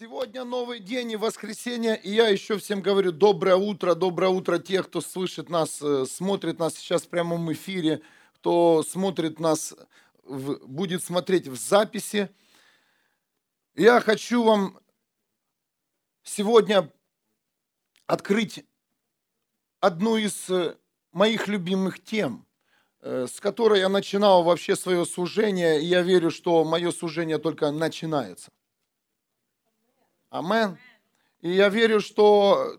Сегодня новый день и воскресенье, и я еще всем говорю доброе утро, доброе утро тех, кто слышит нас, э, смотрит нас сейчас в прямом эфире, кто смотрит нас, будет смотреть в записи. Я хочу вам сегодня открыть одну из э, моих любимых тем, э, с которой я начинал вообще свое служение, и я верю, что мое служение только начинается. Амен. И я верю, что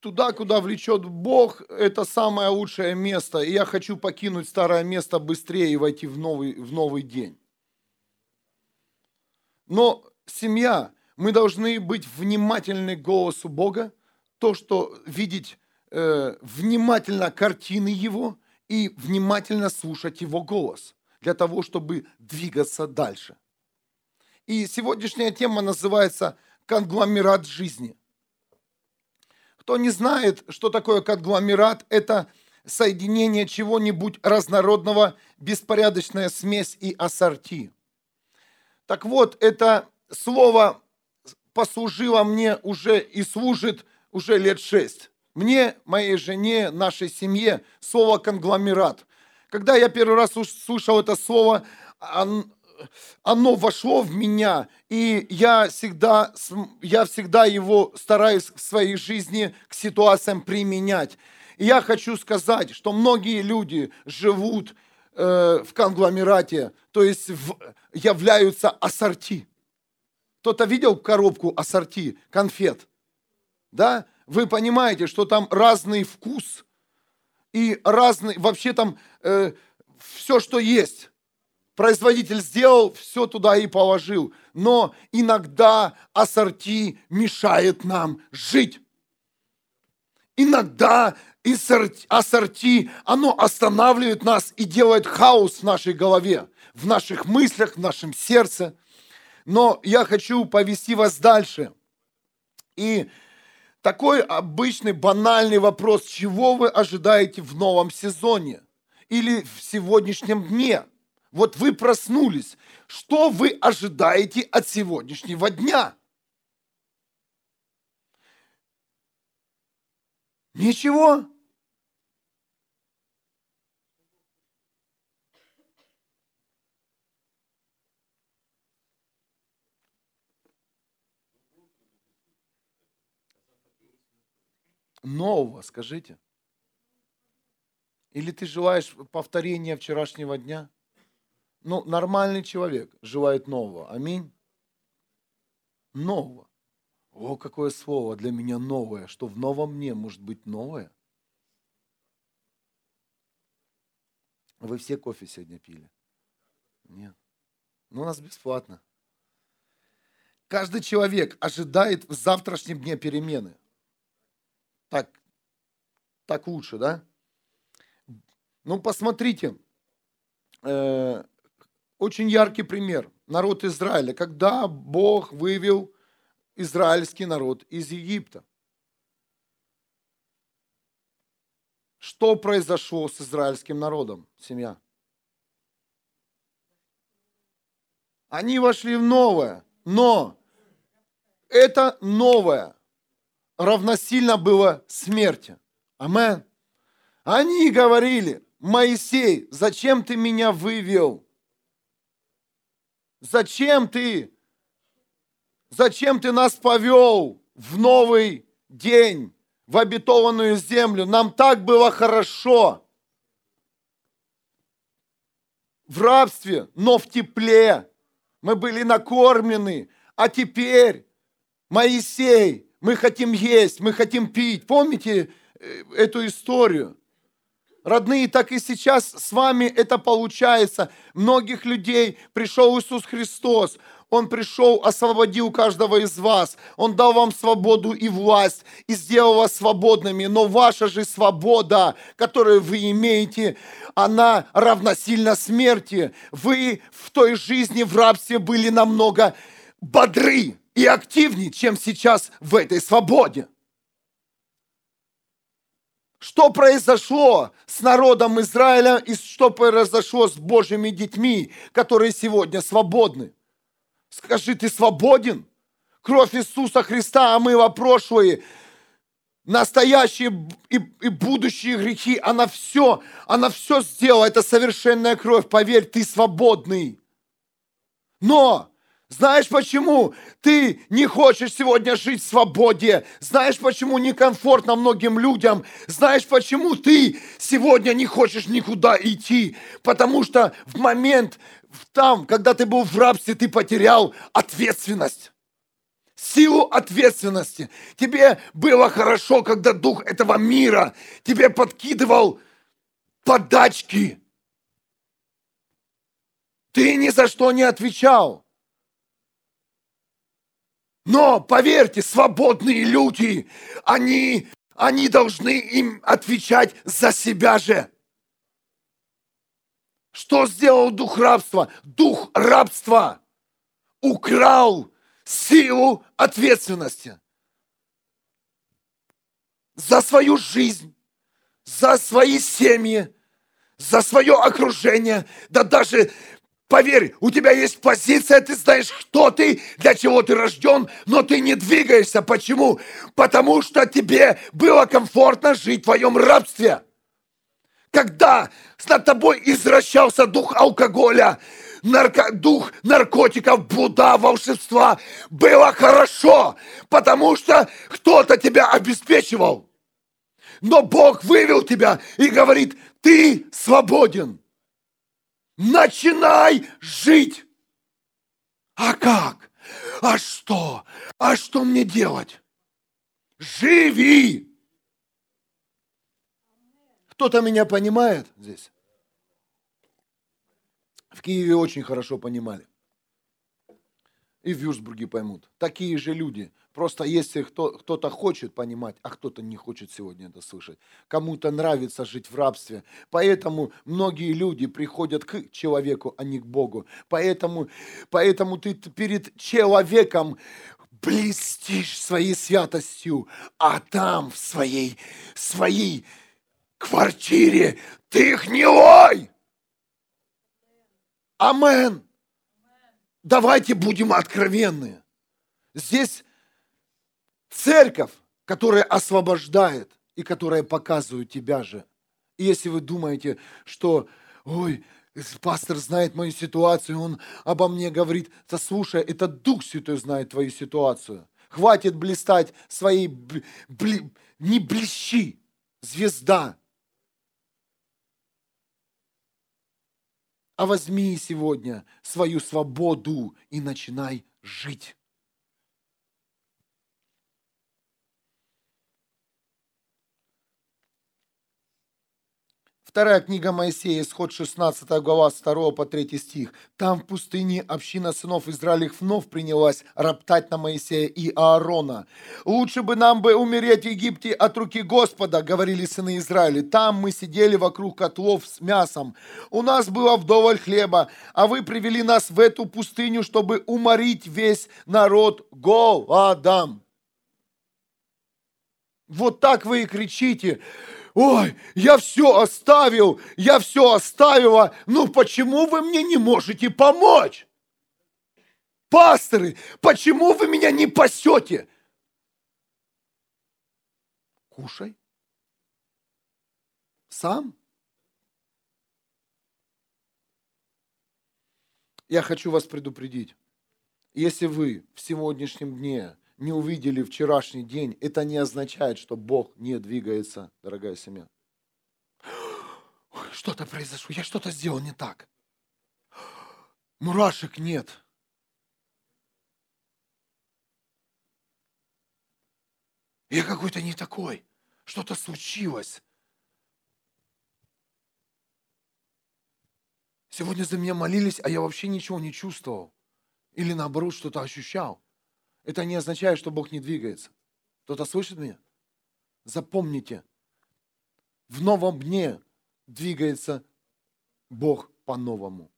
туда, куда влечет Бог, это самое лучшее место. И я хочу покинуть старое место быстрее и войти в новый, в новый день. Но семья, мы должны быть внимательны к голосу Бога, то, что видеть э, внимательно картины Его и внимательно слушать Его голос для того, чтобы двигаться дальше. И сегодняшняя тема называется – конгломерат жизни. Кто не знает, что такое конгломерат, это соединение чего-нибудь разнородного, беспорядочная смесь и ассорти. Так вот, это слово послужило мне уже и служит уже лет шесть. Мне, моей жене, нашей семье слово конгломерат. Когда я первый раз слышал это слово, оно вошло в меня, и я всегда, я всегда его стараюсь в своей жизни к ситуациям применять. И я хочу сказать, что многие люди живут э, в конгломерате, то есть в, являются ассорти. Кто-то видел коробку ассорти, конфет? Да? Вы понимаете, что там разный вкус и разный, вообще там э, все, что есть производитель сделал, все туда и положил. Но иногда ассорти мешает нам жить. Иногда ассорти, оно останавливает нас и делает хаос в нашей голове, в наших мыслях, в нашем сердце. Но я хочу повести вас дальше. И такой обычный банальный вопрос, чего вы ожидаете в новом сезоне или в сегодняшнем дне – вот вы проснулись. Что вы ожидаете от сегодняшнего дня? Ничего. Нового, скажите. Или ты желаешь повторения вчерашнего дня? Ну, нормальный человек желает нового. Аминь. Нового. О, какое слово для меня новое, что в новом мне может быть новое. Вы все кофе сегодня пили? Нет. Ну, у нас бесплатно. Каждый человек ожидает в завтрашнем дне перемены. Так, так лучше, да? Ну, посмотрите, э, очень яркий пример. Народ Израиля. Когда Бог вывел израильский народ из Египта. Что произошло с израильским народом, семья? Они вошли в новое, но это новое равносильно было смерти. Амен. Они говорили, Моисей, зачем ты меня вывел? Зачем ты? Зачем ты нас повел в новый день, в обетованную землю? Нам так было хорошо. В рабстве, но в тепле. Мы были накормлены. А теперь, Моисей, мы хотим есть, мы хотим пить. Помните э, эту историю? Родные, так и сейчас с вами это получается. Многих людей пришел Иисус Христос. Он пришел, освободил каждого из вас. Он дал вам свободу и власть, и сделал вас свободными. Но ваша же свобода, которую вы имеете, она равносильна смерти. Вы в той жизни в рабстве были намного бодры и активнее, чем сейчас в этой свободе. Что произошло с народом Израиля и что произошло с Божьими детьми, которые сегодня свободны? Скажи, ты свободен? Кровь Иисуса Христа омыла прошлые, настоящие и, и будущие грехи. Она все, она все сделала. Это совершенная кровь. Поверь, ты свободный. Но знаешь почему ты не хочешь сегодня жить в свободе? Знаешь почему некомфортно многим людям? Знаешь почему ты сегодня не хочешь никуда идти? Потому что в момент там, когда ты был в рабстве, ты потерял ответственность. Силу ответственности. Тебе было хорошо, когда дух этого мира тебе подкидывал подачки. Ты ни за что не отвечал. Но, поверьте, свободные люди, они, они должны им отвечать за себя же. Что сделал дух рабства? Дух рабства украл силу ответственности за свою жизнь, за свои семьи, за свое окружение, да даже Поверь, у тебя есть позиция, ты знаешь, кто ты, для чего ты рожден, но ты не двигаешься. Почему? Потому что тебе было комфортно жить в твоем рабстве. Когда над тобой извращался дух алкоголя, нарко, дух наркотиков, блуда, волшебства, было хорошо, потому что кто-то тебя обеспечивал. Но Бог вывел тебя и говорит, ты свободен. Начинай жить. А как? А что? А что мне делать? Живи! Кто-то меня понимает здесь? В Киеве очень хорошо понимали. И в Вюрсбурге поймут. Такие же люди. Просто если кто, кто-то хочет понимать, а кто-то не хочет сегодня это слышать. Кому-то нравится жить в рабстве. Поэтому многие люди приходят к человеку, а не к Богу. Поэтому, поэтому ты перед человеком блестишь своей святостью, а там в своей, своей квартире ты гнилой. Амен. Давайте будем откровенны. Здесь Церковь, которая освобождает и которая показывает тебя же. И если вы думаете, что, ой, пастор знает мою ситуацию, он обо мне говорит, то слушай, это Дух Святой знает твою ситуацию. Хватит блистать своей, бли, не блещи, звезда. А возьми сегодня свою свободу и начинай жить. Вторая книга Моисея, исход 16 глава, 2 по 3 стих. Там в пустыне община сынов Израилев вновь принялась роптать на Моисея и Аарона. «Лучше бы нам бы умереть в Египте от руки Господа», говорили сыны Израиля. «Там мы сидели вокруг котлов с мясом. У нас было вдоволь хлеба, а вы привели нас в эту пустыню, чтобы уморить весь народ голодом». Вот так вы и кричите ой, я все оставил, я все оставила, ну почему вы мне не можете помочь? Пасторы, почему вы меня не пасете? Кушай. Сам. Я хочу вас предупредить. Если вы в сегодняшнем дне не увидели вчерашний день, это не означает, что Бог не двигается, дорогая семья. Что-то произошло, я что-то сделал не так. Мурашек нет. Я какой-то не такой. Что-то случилось. Сегодня за меня молились, а я вообще ничего не чувствовал. Или наоборот, что-то ощущал это не означает, что Бог не двигается. Кто-то слышит меня? Запомните, в новом дне двигается Бог по-новому.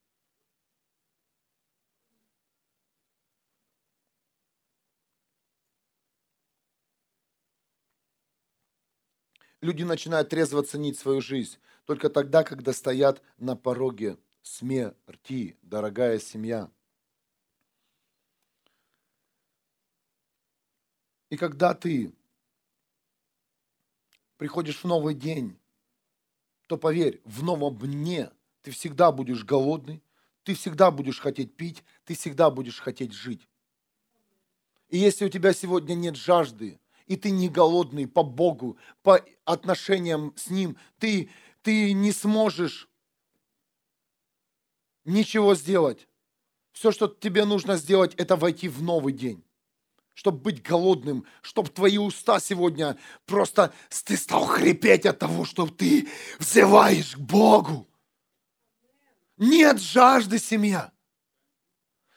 Люди начинают трезво ценить свою жизнь только тогда, когда стоят на пороге смерти, дорогая семья – И когда ты приходишь в новый день, то поверь, в новом дне ты всегда будешь голодный, ты всегда будешь хотеть пить, ты всегда будешь хотеть жить. И если у тебя сегодня нет жажды, и ты не голодный по Богу, по отношениям с Ним, ты, ты не сможешь ничего сделать. Все, что тебе нужно сделать, это войти в новый день. Чтобы быть голодным, чтобы твои уста сегодня просто ты стал хрипеть от того, что ты взываешь к Богу. Нет жажды, семья.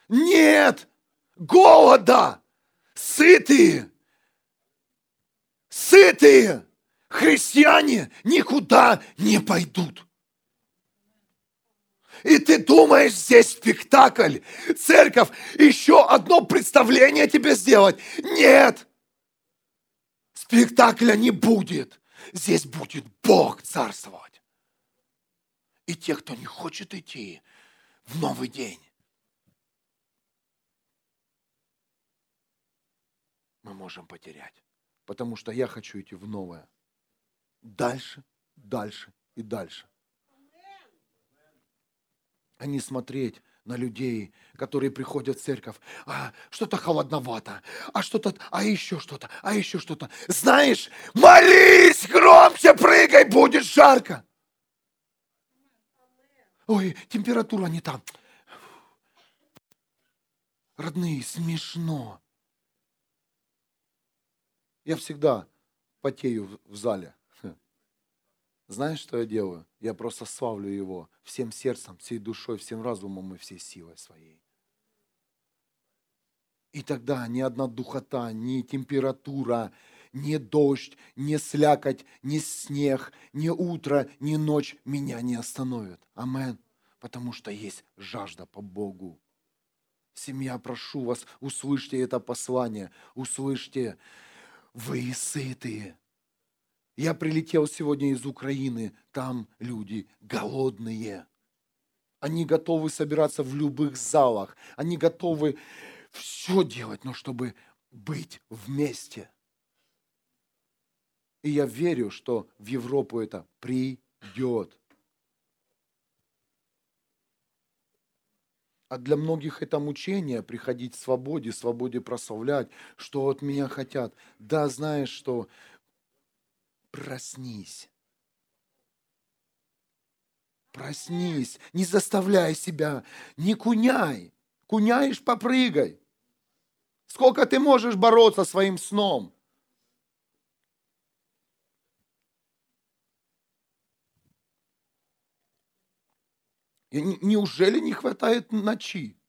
Нет голода. Сытые. Сытые христиане никуда не пойдут. И ты думаешь, здесь спектакль, церковь, еще одно представление тебе сделать. Нет! Спектакля не будет. Здесь будет Бог царствовать. И те, кто не хочет идти в новый день, мы можем потерять. Потому что я хочу идти в новое. Дальше, дальше и дальше а не смотреть на людей, которые приходят в церковь. А, что-то холодновато, а что-то, а еще что-то, а еще что-то. Знаешь, молись громче, прыгай, будет жарко. Ой, температура не там. Родные, смешно. Я всегда потею в зале. Знаешь, что я делаю? Я просто славлю Его всем сердцем, всей душой, всем разумом и всей силой своей. И тогда ни одна духота, ни температура, ни дождь, ни слякоть, ни снег, ни утро, ни ночь меня не остановят. Амен. Потому что есть жажда по Богу. Семья, прошу вас, услышьте это послание, услышьте, вы сытые, я прилетел сегодня из Украины, там люди голодные. Они готовы собираться в любых залах, они готовы все делать, но чтобы быть вместе. И я верю, что в Европу это придет. А для многих это мучение приходить в свободе, в свободе прославлять, что от меня хотят. Да, знаешь, что проснись. Проснись, не заставляй себя, не куняй. Куняешь, попрыгай. Сколько ты можешь бороться своим сном? Неужели не хватает ночи?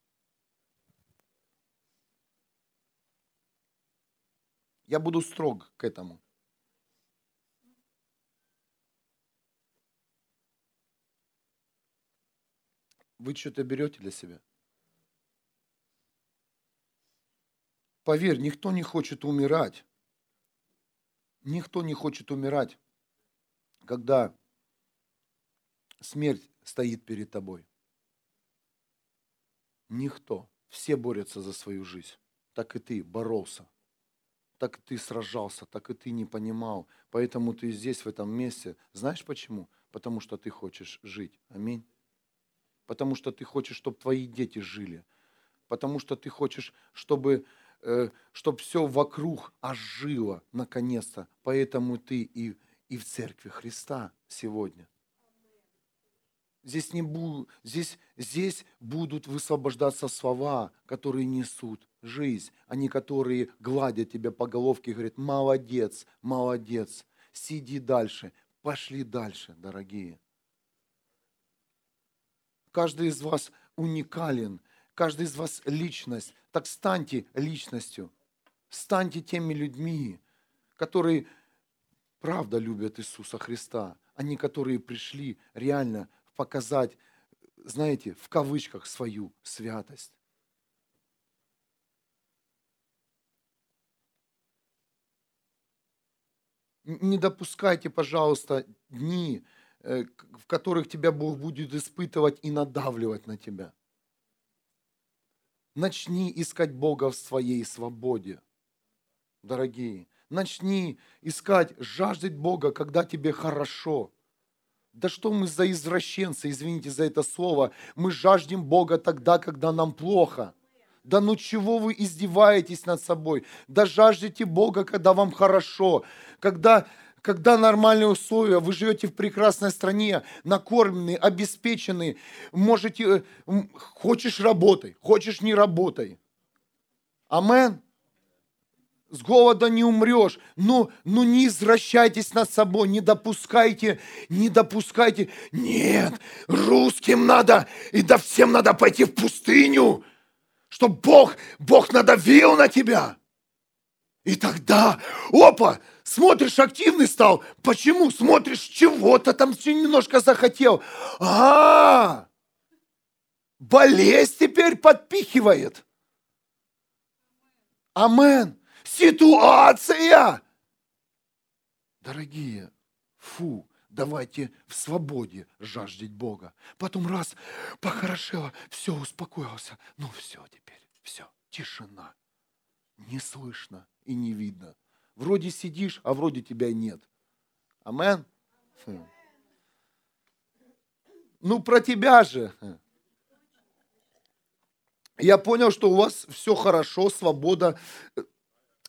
Я буду строг к этому. Вы что-то берете для себя? Поверь, никто не хочет умирать. Никто не хочет умирать, когда смерть стоит перед тобой. Никто. Все борются за свою жизнь. Так и ты боролся. Так и ты сражался, так и ты не понимал. Поэтому ты здесь, в этом месте. Знаешь почему? Потому что ты хочешь жить. Аминь потому что ты хочешь, чтобы твои дети жили, потому что ты хочешь, чтобы, э, чтобы все вокруг ожило наконец-то. Поэтому ты и, и в церкви Христа сегодня. Здесь, не бу, здесь, здесь будут высвобождаться слова, которые несут жизнь, а не которые гладят тебя по головке и говорят, молодец, молодец, сиди дальше, пошли дальше, дорогие. Каждый из вас уникален, каждый из вас личность. Так станьте личностью, станьте теми людьми, которые правда любят Иисуса Христа, а не которые пришли реально показать, знаете, в кавычках свою святость. Не допускайте, пожалуйста, дни, в которых тебя Бог будет испытывать и надавливать на тебя. Начни искать Бога в своей свободе. дорогие. Начни искать, жаждать Бога, когда тебе хорошо. Да что мы за извращенцы, извините за это слово. Мы жаждем Бога тогда, когда нам плохо. Да ну чего вы издеваетесь над собой? Да жаждете Бога, когда вам хорошо. Когда, когда нормальные условия, вы живете в прекрасной стране, накормленные, обеспеченные. Можете, э, хочешь работай, хочешь не работай. Амен с голода не умрешь. Но, но не извращайтесь над собой, не допускайте, не допускайте. Нет, русским надо, и да всем надо пойти в пустыню, чтобы Бог, Бог надавил на тебя. И тогда, опа, смотришь, активный стал. Почему? Смотришь, чего-то там немножко захотел. А, болезнь теперь подпихивает. Амен ситуация. Дорогие, фу, давайте в свободе жаждать Бога. Потом раз, похорошело, все, успокоился. Ну все теперь, все, тишина. Не слышно и не видно. Вроде сидишь, а вроде тебя нет. Амен? Хм. Ну, про тебя же. Я понял, что у вас все хорошо, свобода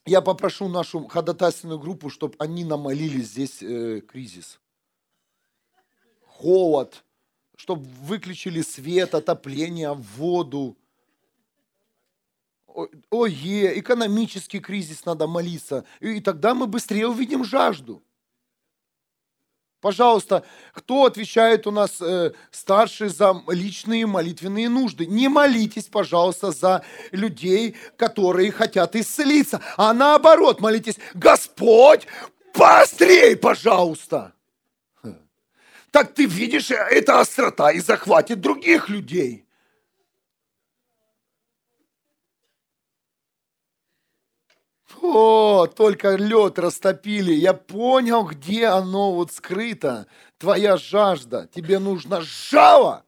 я попрошу нашу ходатайственную группу, чтобы они намолили здесь э, кризис. Холод, чтобы выключили свет, отопление, воду. Ой, экономический кризис надо молиться. И тогда мы быстрее увидим жажду. Пожалуйста, кто отвечает у нас э, старший за личные молитвенные нужды? Не молитесь, пожалуйста, за людей, которые хотят исцелиться, а наоборот, молитесь, Господь, быстрей, пожалуйста. Так ты видишь, это острота и захватит других людей. О, только лед растопили. Я понял, где оно вот скрыто. Твоя жажда. Тебе нужно жало.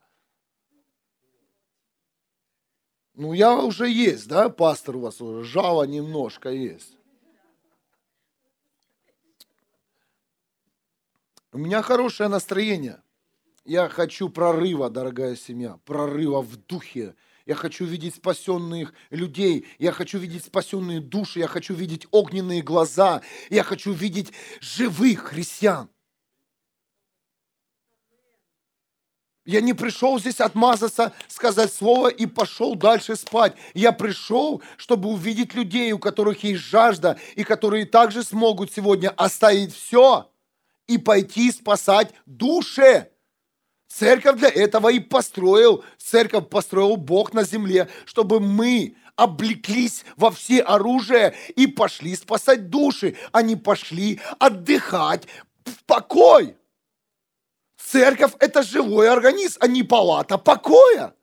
Ну, я уже есть, да, пастор у вас уже. Жало немножко есть. У меня хорошее настроение. Я хочу прорыва, дорогая семья, прорыва в духе, я хочу видеть спасенных людей, я хочу видеть спасенные души, я хочу видеть огненные глаза, я хочу видеть живых христиан. Я не пришел здесь отмазаться, сказать слово и пошел дальше спать. Я пришел, чтобы увидеть людей, у которых есть жажда, и которые также смогут сегодня оставить все и пойти спасать души. Церковь для этого и построил. Церковь построил Бог на земле, чтобы мы облеклись во все оружие и пошли спасать души, а не пошли отдыхать в покой. Церковь – это живой организм, а не палата покоя.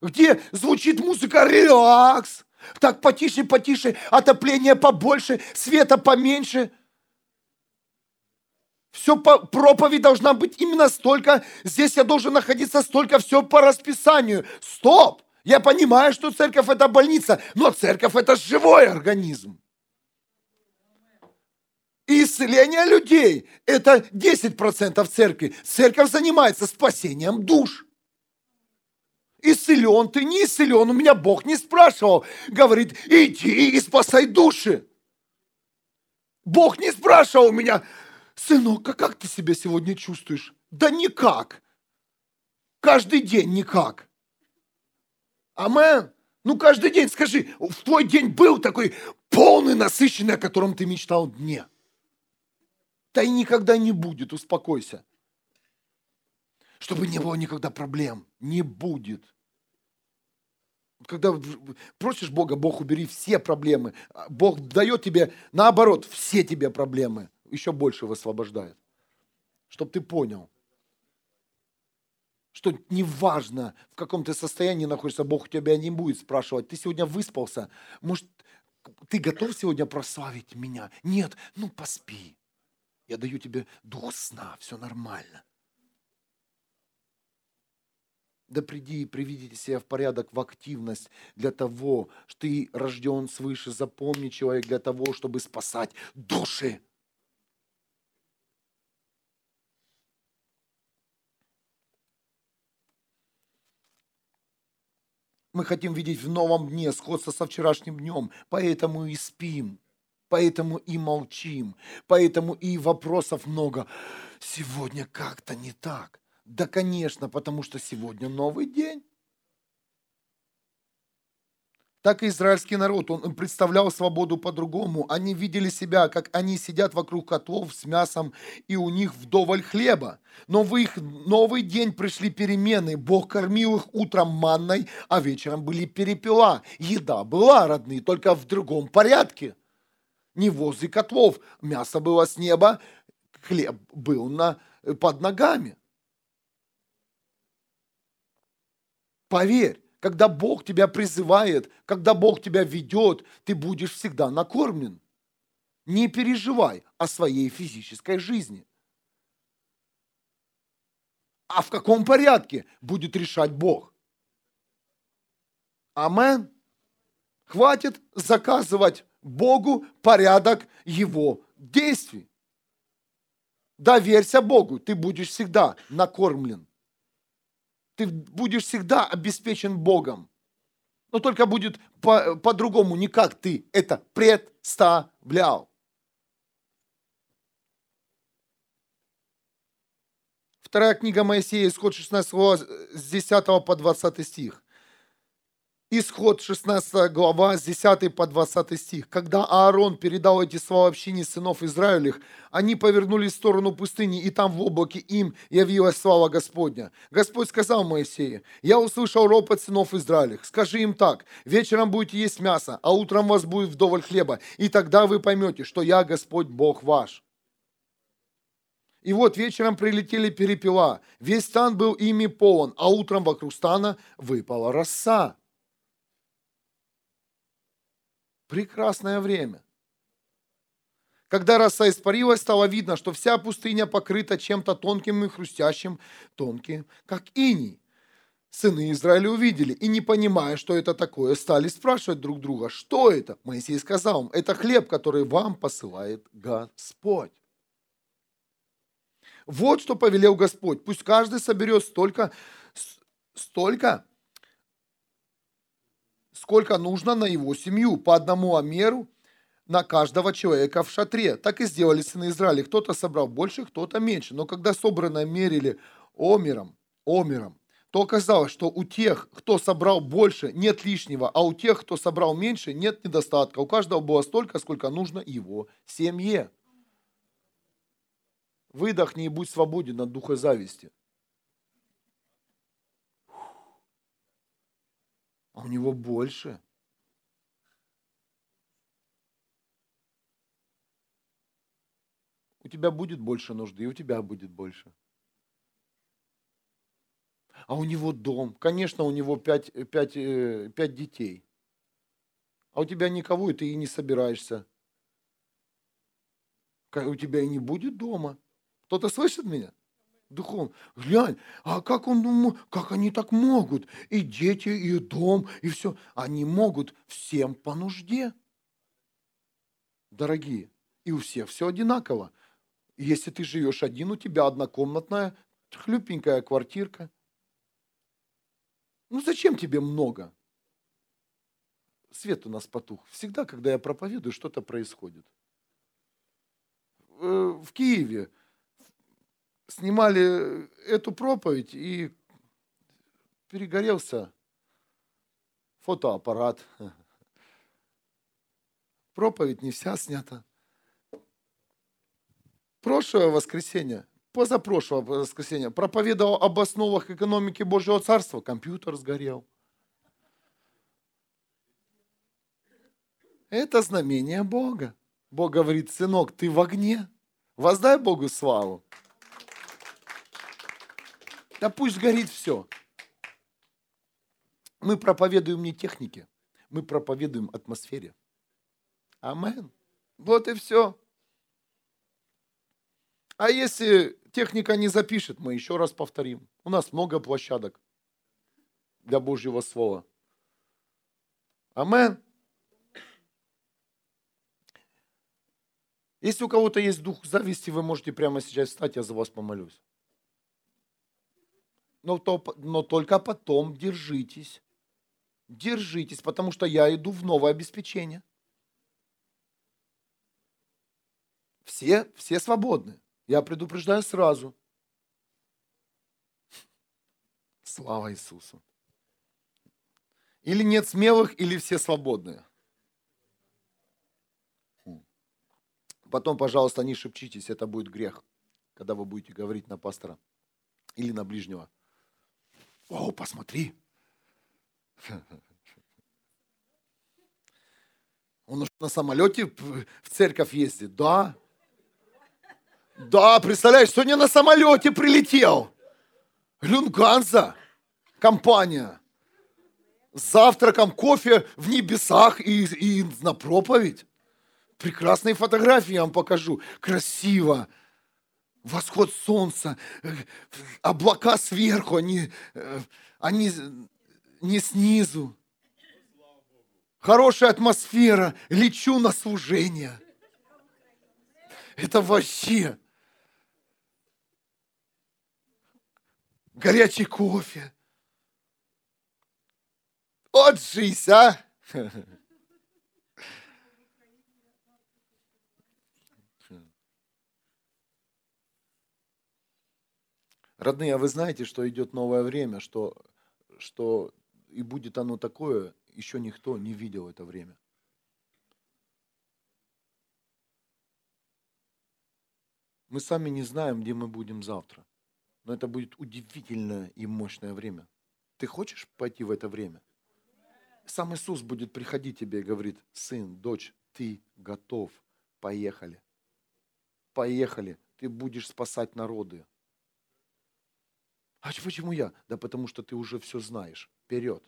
Где звучит музыка «релакс», так потише, потише, отопление побольше, света поменьше – все по, проповедь должна быть именно столько, здесь я должен находиться столько, все по расписанию. Стоп! Я понимаю, что церковь это больница, но церковь это живой организм. И исцеление людей – это 10% церкви. Церковь занимается спасением душ. Исцелен ты, не исцелен, у меня Бог не спрашивал. Говорит, иди и спасай души. Бог не спрашивал у меня, сынок, а как ты себя сегодня чувствуешь? Да никак. Каждый день никак. Амен. Ну, каждый день скажи, в твой день был такой полный, насыщенный, о котором ты мечтал дне. Да и никогда не будет, успокойся. Чтобы не было никогда проблем. Не будет. Когда просишь Бога, Бог убери все проблемы. Бог дает тебе, наоборот, все тебе проблемы еще больше высвобождает. Чтобы ты понял, что неважно, в каком ты состоянии находишься, Бог у тебя не будет спрашивать, ты сегодня выспался, может, ты готов сегодня прославить меня? Нет, ну поспи. Я даю тебе дух сна, все нормально. Да приди и приведите себя в порядок, в активность для того, что ты рожден свыше. Запомни, человек, для того, чтобы спасать души. Мы хотим видеть в новом дне сходство со вчерашним днем, поэтому и спим, поэтому и молчим, поэтому и вопросов много. Сегодня как-то не так. Да, конечно, потому что сегодня новый день. Так и израильский народ, он представлял свободу по-другому. Они видели себя, как они сидят вокруг котлов с мясом, и у них вдоволь хлеба. Но в их новый день пришли перемены. Бог кормил их утром манной, а вечером были перепела. Еда была, родные, только в другом порядке. Не возле котлов. Мясо было с неба, хлеб был на, под ногами. Поверь, когда Бог тебя призывает, когда Бог тебя ведет, ты будешь всегда накормлен. Не переживай о своей физической жизни. А в каком порядке будет решать Бог? Амен. Хватит заказывать Богу порядок Его действий. Доверься Богу, ты будешь всегда накормлен. Ты будешь всегда обеспечен Богом. Но только будет по- по-другому, не как ты это представлял. Вторая книга Моисея, исход 16 глава, с 10 по 20 стих. Исход 16 глава, с 10 по 20 стих. Когда Аарон передал эти слова общине сынов Израилевых, они повернулись в сторону пустыни, и там в облаке им явилась слава Господня. Господь сказал Моисею, я услышал ропот сынов Израилевых. Скажи им так, вечером будете есть мясо, а утром вас будет вдоволь хлеба, и тогда вы поймете, что я Господь Бог ваш. И вот вечером прилетели перепела, весь стан был ими полон, а утром вокруг стана выпала роса. Прекрасное время. Когда роса испарилась, стало видно, что вся пустыня покрыта чем-то тонким и хрустящим, тонким, как иней. Сыны Израиля увидели и, не понимая, что это такое, стали спрашивать друг друга, что это? Моисей сказал им, это хлеб, который вам посылает Господь. Вот что повелел Господь. Пусть каждый соберет столько, столько, сколько нужно на его семью, по одному амеру на каждого человека в шатре. Так и сделали сыны Израиля. Кто-то собрал больше, кто-то меньше. Но когда собранное мерили омером, омером, то оказалось, что у тех, кто собрал больше, нет лишнего, а у тех, кто собрал меньше, нет недостатка. У каждого было столько, сколько нужно его семье. Выдохни и будь свободен от духа зависти. А у него больше. У тебя будет больше нужды, и у тебя будет больше. А у него дом. Конечно, у него пять, пять, э, пять детей. А у тебя никого, и ты и не собираешься. У тебя и не будет дома. Кто-то слышит меня? Духовно. Глянь, а как он, как они так могут? И дети, и дом, и все. Они могут всем по нужде. Дорогие, и у всех все одинаково. Если ты живешь один, у тебя однокомнатная, хлюпенькая квартирка. Ну зачем тебе много? Свет у нас потух. Всегда, когда я проповедую, что-то происходит. Э, в Киеве снимали эту проповедь, и перегорелся фотоаппарат. Проповедь не вся снята. Прошлое воскресенье, позапрошлое воскресенье, проповедовал об основах экономики Божьего Царства, компьютер сгорел. Это знамение Бога. Бог говорит, сынок, ты в огне. Воздай Богу славу. Да пусть горит все. Мы проповедуем не технике, мы проповедуем атмосфере. Амен. Вот и все. А если техника не запишет, мы еще раз повторим. У нас много площадок. для Божьего Слова. Амен. Если у кого-то есть дух зависти, вы можете прямо сейчас встать, я за вас помолюсь. Но, то, но только потом держитесь. Держитесь, потому что я иду в новое обеспечение. Все, все свободны. Я предупреждаю сразу. Слава Иисусу. Или нет смелых, или все свободные. Потом, пожалуйста, не шепчитесь, это будет грех, когда вы будете говорить на пастора или на ближнего. О, посмотри. Он уже на самолете в церковь ездит, да? Да, представляешь, сегодня на самолете прилетел. Люнганза, компания. С завтраком, кофе в небесах и, и на проповедь. Прекрасные фотографии я вам покажу. Красиво. Восход солнца, э, облака сверху, они, э, они не снизу. Хорошая атмосфера, лечу на служение. Это вообще. Горячий кофе. Вот жизнь, а! Родные, а вы знаете, что идет новое время, что, что и будет оно такое, еще никто не видел это время. Мы сами не знаем, где мы будем завтра. Но это будет удивительное и мощное время. Ты хочешь пойти в это время? Сам Иисус будет приходить тебе и говорит, сын, дочь, ты готов, поехали. Поехали, ты будешь спасать народы. А почему я? Да потому что ты уже все знаешь. Вперед.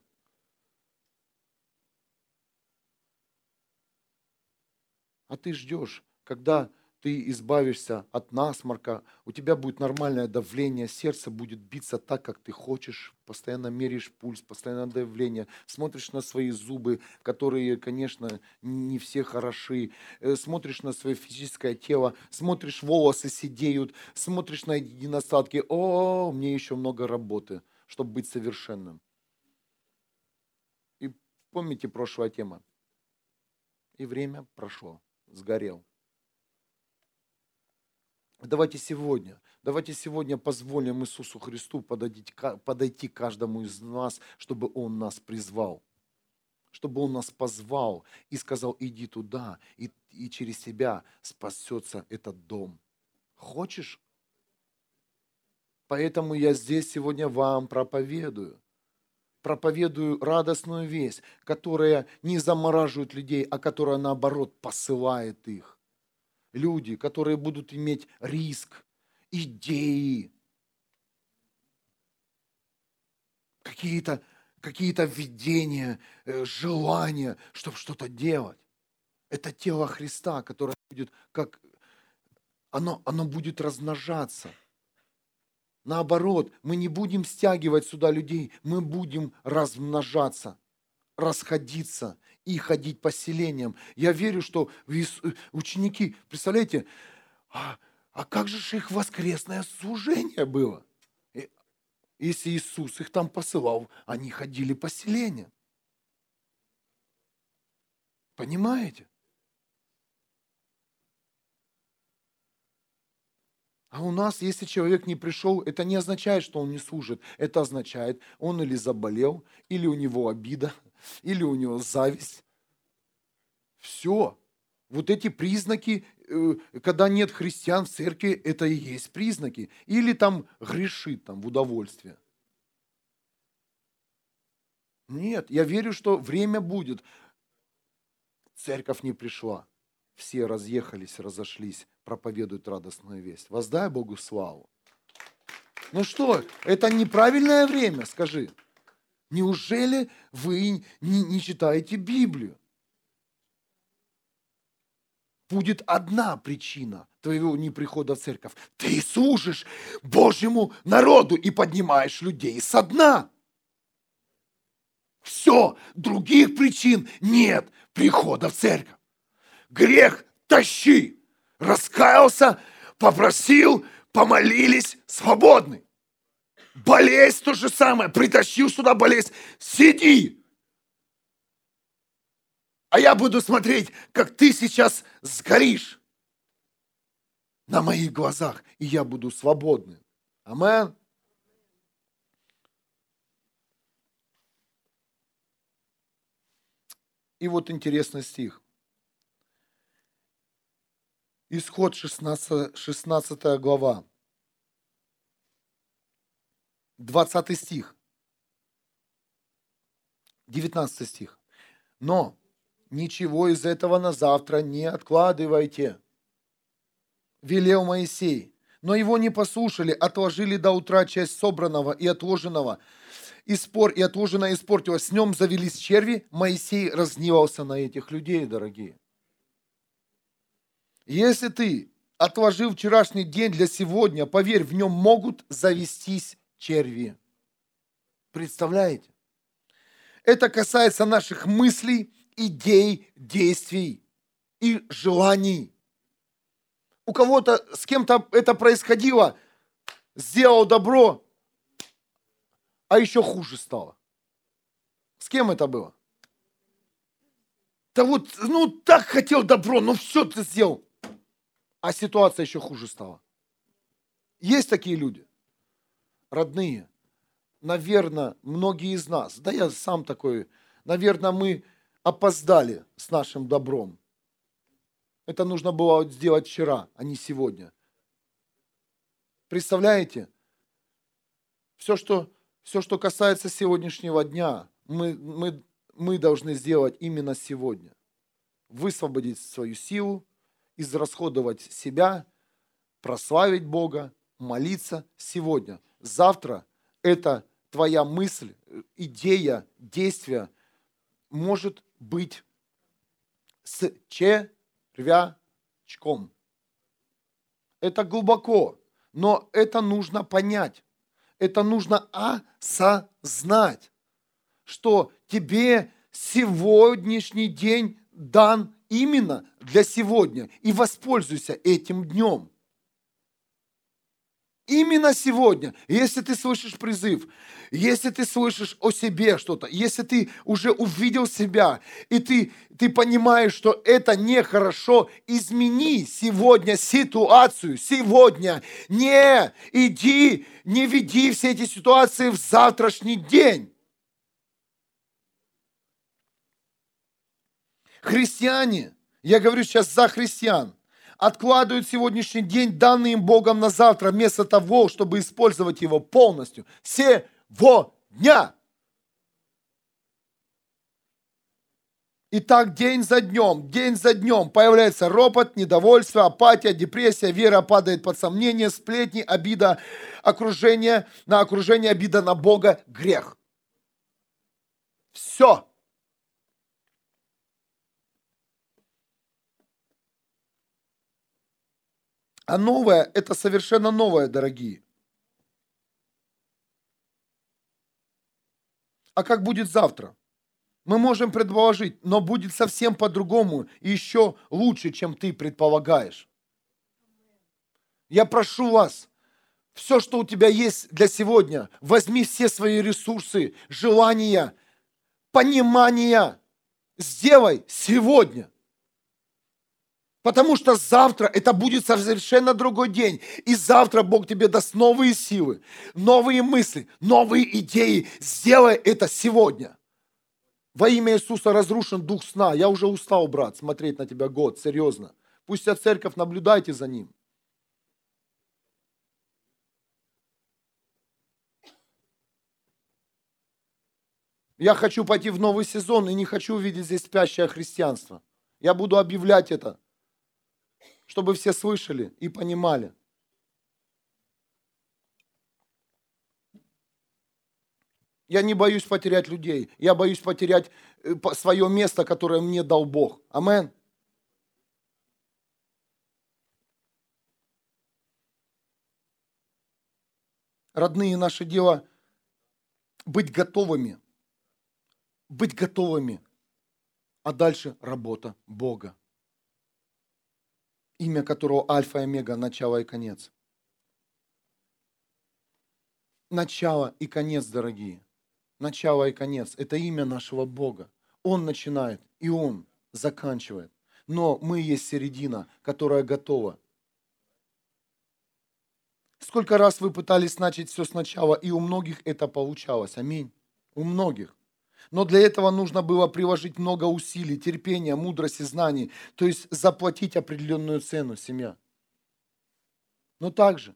А ты ждешь, когда ты избавишься от насморка, у тебя будет нормальное давление, сердце будет биться так, как ты хочешь, постоянно меряешь пульс, постоянно давление, смотришь на свои зубы, которые, конечно, не все хороши, э, смотришь на свое физическое тело, смотришь, волосы сидеют, смотришь на недостатки, о, мне еще много работы, чтобы быть совершенным. И помните прошлая тема. И время прошло, сгорел. Давайте сегодня, давайте сегодня позволим Иисусу Христу подойти, подойти каждому из нас, чтобы Он нас призвал, чтобы Он нас позвал и сказал, иди туда, и, и через тебя спасется этот дом. Хочешь? Поэтому я здесь сегодня вам проповедую. Проповедую радостную весть, которая не замораживает людей, а которая наоборот посылает их люди, которые будут иметь риск, идеи, какие-то какие видения, э, желания, чтобы что-то делать. Это тело Христа, которое будет как оно, оно будет размножаться. Наоборот, мы не будем стягивать сюда людей, мы будем размножаться, расходиться и ходить по селениям. Я верю, что ученики, представляете, а, а как же их воскресное служение было? Если Иисус их там посылал, они ходили по селениям. Понимаете? А у нас, если человек не пришел, это не означает, что он не служит. Это означает, он или заболел, или у него обида, или у него зависть. Все. Вот эти признаки, э, когда нет христиан в церкви, это и есть признаки. Или там грешит там в удовольствие. Нет, я верю, что время будет. Церковь не пришла. Все разъехались, разошлись проповедуют радостную весть. Воздай Богу славу. Ну что, это неправильное время, скажи. Неужели вы не, не читаете Библию? Будет одна причина твоего неприхода в церковь. Ты служишь Божьему народу и поднимаешь людей со дна. Все, других причин нет прихода в церковь. Грех тащи. Раскаялся, попросил, помолились, свободны. Болезнь то же самое. Притащил сюда болезнь. Сиди. А я буду смотреть, как ты сейчас сгоришь на моих глазах, и я буду свободным. Амен. И вот интересный стих. Исход 16, 16 глава. 20 стих. 19 стих. Но ничего из этого на завтра не откладывайте. Велел Моисей. Но его не послушали, отложили до утра часть собранного и отложенного. И спор, и отложенное испортилось. С нем завелись черви. Моисей разгневался на этих людей, дорогие. Если ты отложил вчерашний день для сегодня, поверь, в нем могут завестись черви. Представляете? Это касается наших мыслей, идей, действий и желаний. У кого-то, с кем-то это происходило, сделал добро, а еще хуже стало. С кем это было? Да вот, ну так хотел добро, ну все ты сделал. А ситуация еще хуже стала. Есть такие люди, родные. Наверное, многие из нас, да я сам такой, наверное, мы опоздали с нашим добром. Это нужно было сделать вчера, а не сегодня. Представляете? Все, что, все, что касается сегодняшнего дня, мы, мы, мы должны сделать именно сегодня. Высвободить свою силу, израсходовать себя, прославить Бога, молиться сегодня. Завтра это твоя мысль, идея, действие может быть с червячком. Это глубоко, но это нужно понять. Это нужно осознать, что тебе сегодняшний день дан именно для сегодня. И воспользуйся этим днем. Именно сегодня, если ты слышишь призыв, если ты слышишь о себе что-то, если ты уже увидел себя, и ты, ты понимаешь, что это нехорошо, измени сегодня ситуацию, сегодня. Не иди, не веди все эти ситуации в завтрашний день. Христиане, я говорю сейчас за христиан – откладывают сегодняшний день, данный им Богом на завтра, вместо того, чтобы использовать его полностью. Сегодня. И так день за днем, день за днем появляется ропот, недовольство, апатия, депрессия, вера падает под сомнение, сплетни, обида, окружение, на окружение обида на Бога, грех. Все. А новое – это совершенно новое, дорогие. А как будет завтра? Мы можем предположить, но будет совсем по-другому и еще лучше, чем ты предполагаешь. Я прошу вас, все, что у тебя есть для сегодня, возьми все свои ресурсы, желания, понимания, сделай сегодня. Потому что завтра это будет совершенно другой день. И завтра Бог тебе даст новые силы, новые мысли, новые идеи. Сделай это сегодня. Во имя Иисуса разрушен дух сна. Я уже устал, брат, смотреть на тебя год, серьезно. Пусть вся церковь, наблюдайте за ним. Я хочу пойти в новый сезон и не хочу увидеть здесь спящее христианство. Я буду объявлять это чтобы все слышали и понимали. Я не боюсь потерять людей. Я боюсь потерять э, свое место, которое мне дал Бог. Амен. Родные, наше дело быть готовыми быть готовыми. А дальше работа Бога. Имя которого Альфа и Омега, начало и конец. Начало и конец, дорогие. Начало и конец. Это имя нашего Бога. Он начинает, и Он заканчивает. Но мы есть середина, которая готова. Сколько раз вы пытались начать все сначала, и у многих это получалось. Аминь. У многих. Но для этого нужно было приложить много усилий, терпения, мудрости, знаний. То есть заплатить определенную цену, семья. Но также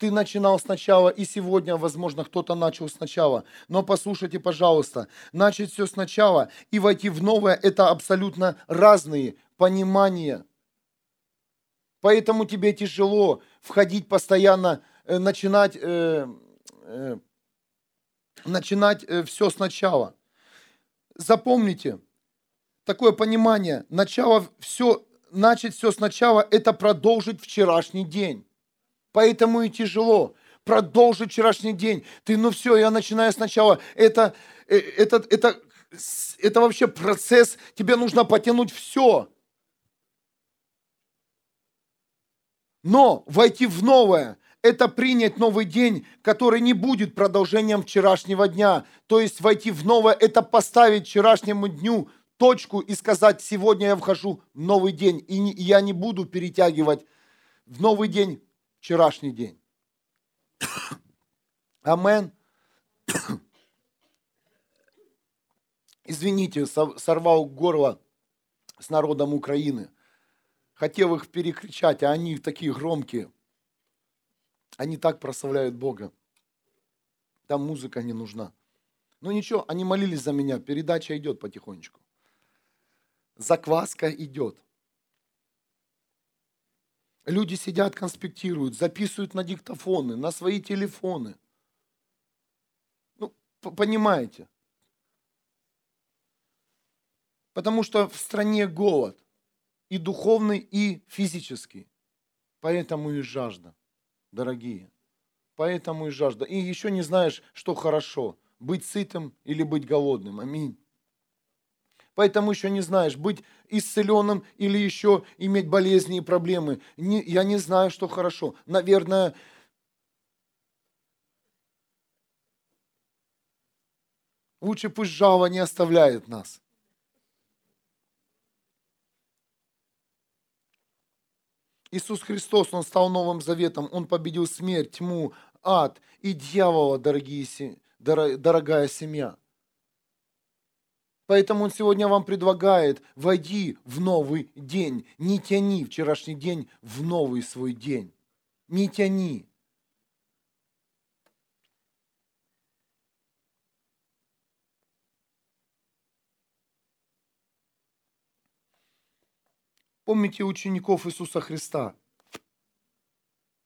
ты начинал сначала, и сегодня, возможно, кто-то начал сначала. Но послушайте, пожалуйста, начать все сначала и войти в новое – это абсолютно разные понимания. Поэтому тебе тяжело входить постоянно, э, начинать, э, э, начинать э, все сначала. Запомните, такое понимание, начало все, начать все сначала – это продолжить вчерашний день. Поэтому и тяжело продолжить вчерашний день. Ты, ну все, я начинаю сначала. Это, э, это, это, это вообще процесс, тебе нужно потянуть все. Но войти в новое – это принять новый день, который не будет продолжением вчерашнего дня. То есть войти в новое – это поставить вчерашнему дню точку и сказать, сегодня я вхожу в новый день, и я не буду перетягивать в новый день вчерашний день. Амен. Извините, сорвал горло с народом Украины. Хотел их перекричать, а они такие громкие. Они так прославляют Бога. Там музыка не нужна. Ну ничего, они молились за меня. Передача идет потихонечку. Закваска идет. Люди сидят, конспектируют, записывают на диктофоны, на свои телефоны. Ну, понимаете? Потому что в стране голод. И духовный, и физический. Поэтому и жажда, дорогие. Поэтому и жажда. И еще не знаешь, что хорошо. Быть сытым или быть голодным. Аминь поэтому еще не знаешь, быть исцеленным или еще иметь болезни и проблемы. Не, я не знаю, что хорошо. Наверное, лучше пусть жава не оставляет нас. Иисус Христос, Он стал Новым Заветом, Он победил смерть, тьму, ад и дьявола, дорогие, дорогая семья. Поэтому он сегодня вам предлагает, войди в новый день. Не тяни вчерашний день в новый свой день. Не тяни. Помните учеников Иисуса Христа?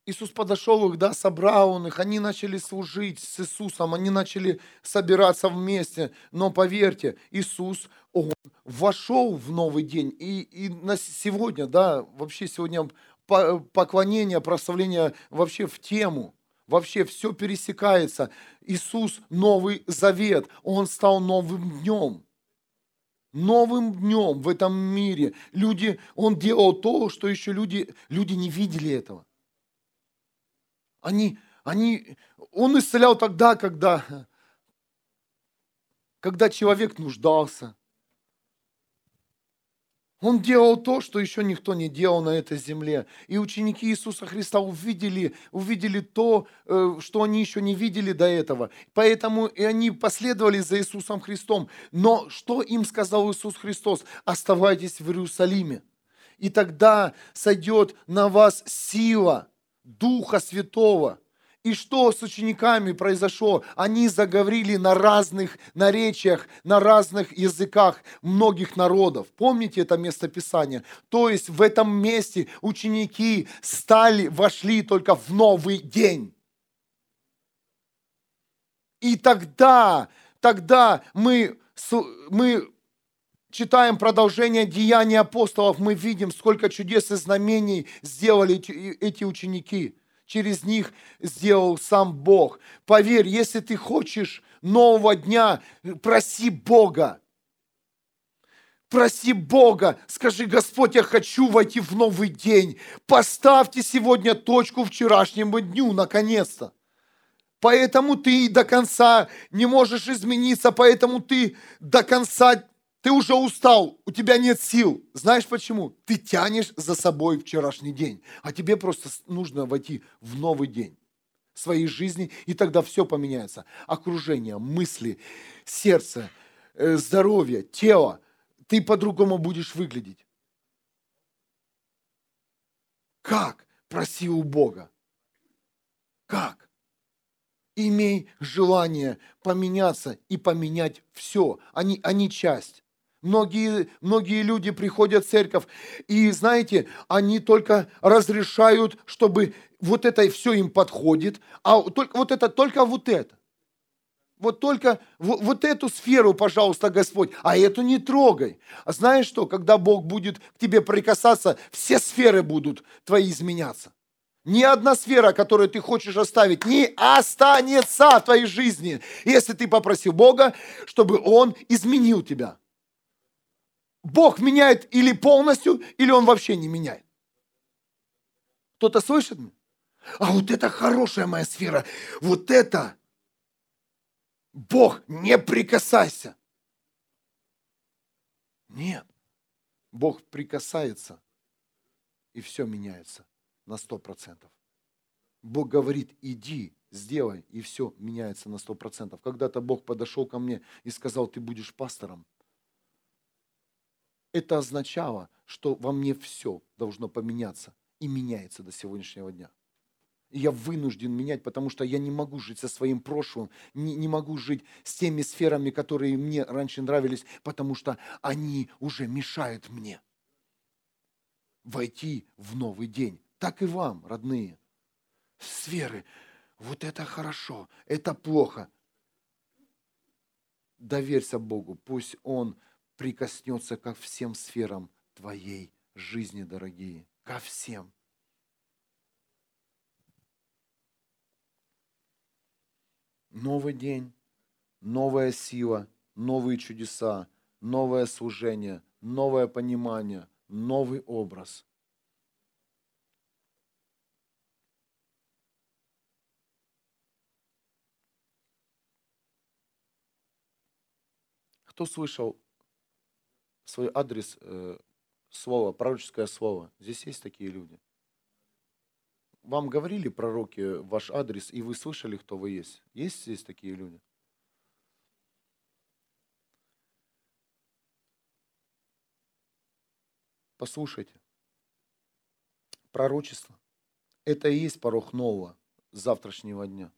Иисус подошел их, да, собрал он их, они начали служить с Иисусом, они начали собираться вместе. Но поверьте, Иисус, Он вошел в новый день. И, и на сегодня, да, вообще сегодня поклонение, прославление вообще в тему. Вообще все пересекается. Иисус – новый завет. Он стал новым днем. Новым днем в этом мире. Люди, Он делал то, что еще люди, люди не видели этого. Они, они, он исцелял тогда, когда, когда человек нуждался. Он делал то, что еще никто не делал на этой земле. И ученики Иисуса Христа увидели, увидели то, э, что они еще не видели до этого. Поэтому и они последовали за Иисусом Христом. Но что им сказал Иисус Христос? Оставайтесь в Иерусалиме. И тогда сойдет на вас сила – Духа Святого. И что с учениками произошло? Они заговорили на разных наречиях, на разных языках многих народов. Помните это место Писания? То есть в этом месте ученики стали, вошли только в новый день. И тогда, тогда мы, мы читаем продолжение деяний апостолов, мы видим, сколько чудес и знамений сделали эти ученики. Через них сделал сам Бог. Поверь, если ты хочешь нового дня, проси Бога. Проси Бога, скажи, Господь, я хочу войти в новый день. Поставьте сегодня точку вчерашнему дню, наконец-то. Поэтому ты до конца не можешь измениться, поэтому ты до конца, ты уже устал, у тебя нет сил. Знаешь почему? Ты тянешь за собой вчерашний день, а тебе просто нужно войти в новый день своей жизни, и тогда все поменяется. Окружение, мысли, сердце, э, здоровье, тело. Ты по-другому будешь выглядеть. Как? Проси у Бога. Как? Имей желание поменяться и поменять все, а не, а не часть. Многие, многие люди приходят в церковь, и знаете, они только разрешают, чтобы вот это все им подходит, а только, вот это только вот это. Вот только вот, вот эту сферу, пожалуйста, Господь, а эту не трогай. А знаешь что, когда Бог будет к тебе прикасаться, все сферы будут твои изменяться. Ни одна сфера, которую ты хочешь оставить, не останется в твоей жизни, если ты попросил Бога, чтобы Он изменил тебя. Бог меняет или полностью, или Он вообще не меняет. Кто-то слышит меня? А вот это хорошая моя сфера. Вот это. Бог, не прикасайся. Нет. Бог прикасается, и все меняется на сто процентов. Бог говорит, иди, сделай, и все меняется на сто процентов. Когда-то Бог подошел ко мне и сказал, ты будешь пастором. Это означало, что во мне все должно поменяться и меняется до сегодняшнего дня. И я вынужден менять, потому что я не могу жить со своим прошлым, не, не могу жить с теми сферами, которые мне раньше нравились, потому что они уже мешают мне войти в новый день так и вам, родные. Сферы. Вот это хорошо, это плохо. Доверься Богу, пусть Он прикоснется ко всем сферам твоей жизни, дорогие. Ко всем. Новый день, новая сила, новые чудеса, новое служение, новое понимание, новый образ – Кто слышал свой адрес, э, слово, пророческое слово? Здесь есть такие люди? Вам говорили пророки ваш адрес, и вы слышали, кто вы есть? Есть здесь такие люди? Послушайте. Пророчество – это и есть порог нового завтрашнего дня.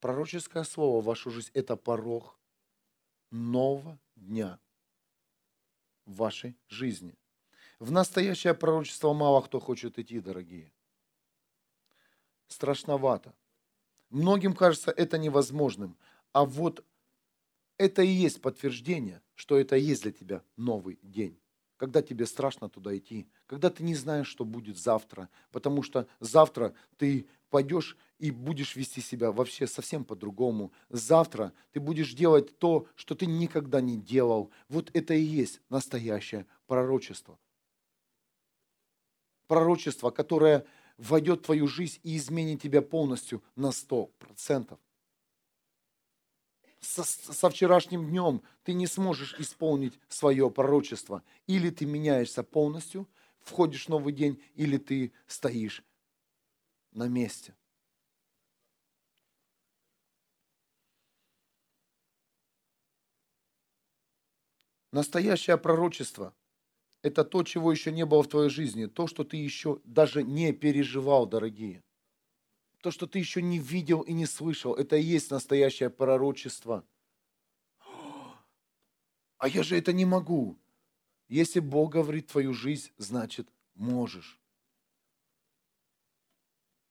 Пророческое слово в вашу жизнь – это порог нового дня в вашей жизни. В настоящее пророчество мало кто хочет идти, дорогие. Страшновато. Многим кажется это невозможным. А вот это и есть подтверждение, что это и есть для тебя новый день. Когда тебе страшно туда идти, когда ты не знаешь, что будет завтра, потому что завтра ты пойдешь и будешь вести себя вообще совсем по-другому. Завтра ты будешь делать то, что ты никогда не делал. Вот это и есть настоящее пророчество. Пророчество, которое войдет в твою жизнь и изменит тебя полностью на сто процентов. Со, со вчерашним днем ты не сможешь исполнить свое пророчество. Или ты меняешься полностью, входишь в новый день, или ты стоишь на месте. Настоящее пророчество – это то, чего еще не было в твоей жизни, то, что ты еще даже не переживал, дорогие. То, что ты еще не видел и не слышал, это и есть настоящее пророчество. А я же это не могу. Если Бог говорит твою жизнь, значит можешь.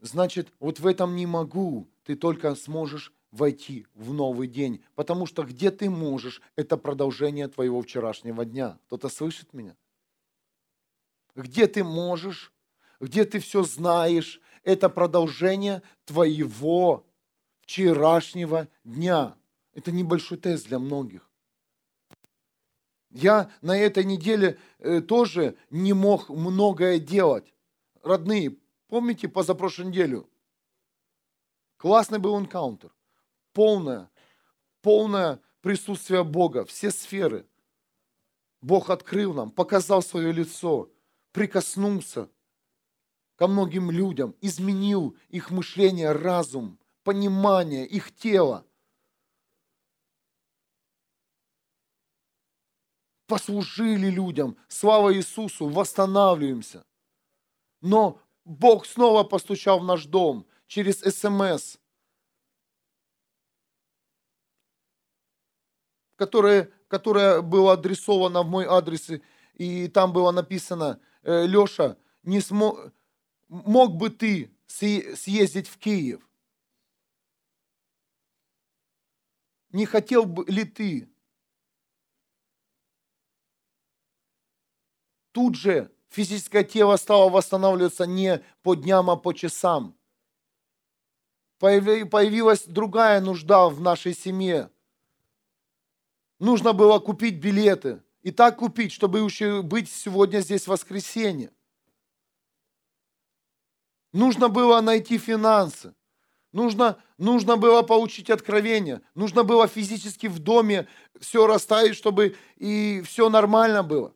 Значит, вот в этом не могу, ты только сможешь войти в новый день. Потому что где ты можешь, это продолжение твоего вчерашнего дня. Кто-то слышит меня? Где ты можешь, где ты все знаешь, это продолжение твоего вчерашнего дня. Это небольшой тест для многих. Я на этой неделе э, тоже не мог многое делать. Родные, помните позапрошлую неделю? Классный был энкаунтер. Полное, полное присутствие Бога, все сферы. Бог открыл нам, показал свое лицо, прикоснулся ко многим людям, изменил их мышление, разум, понимание, их тело. послужили людям, слава Иисусу, восстанавливаемся. Но Бог снова постучал в наш дом через СМС, которое, которое было адресовано в мой адрес, и там было написано, «Э, Леша, не смог, мог бы ты съездить в Киев? Не хотел бы ли ты тут же физическое тело стало восстанавливаться не по дням, а по часам. Появилась другая нужда в нашей семье. Нужно было купить билеты. И так купить, чтобы быть сегодня здесь в воскресенье. Нужно было найти финансы. Нужно, нужно было получить откровение. Нужно было физически в доме все расставить, чтобы и все нормально было.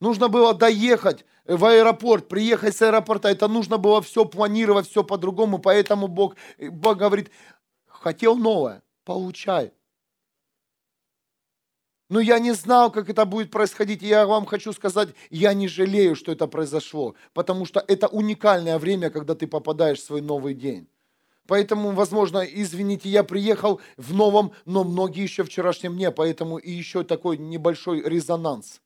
Нужно было доехать в аэропорт, приехать с аэропорта. Это нужно было все планировать, все по-другому. Поэтому Бог, Бог говорит, хотел новое, получай. Но я не знал, как это будет происходить. И я вам хочу сказать, я не жалею, что это произошло. Потому что это уникальное время, когда ты попадаешь в свой новый день. Поэтому, возможно, извините, я приехал в новом, но многие еще вчерашнем дне, поэтому и еще такой небольшой резонанс.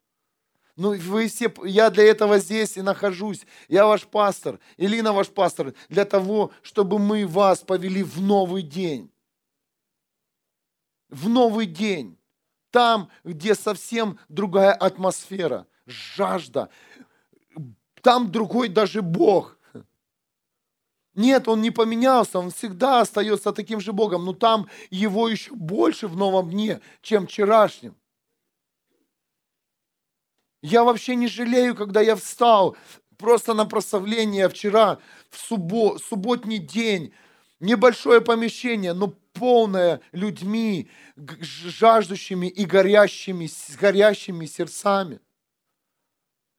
Ну, вы все, я для этого здесь и нахожусь. Я ваш пастор, Илина ваш пастор, для того, чтобы мы вас повели в новый день. В новый день. Там, где совсем другая атмосфера, жажда. Там другой даже Бог. Нет, он не поменялся, он всегда остается таким же Богом, но там его еще больше в новом дне, чем вчерашнем. Я вообще не жалею, когда я встал просто на прославление вчера, в суббо, субботний день. Небольшое помещение, но полное людьми, жаждущими и горящими, с горящими сердцами.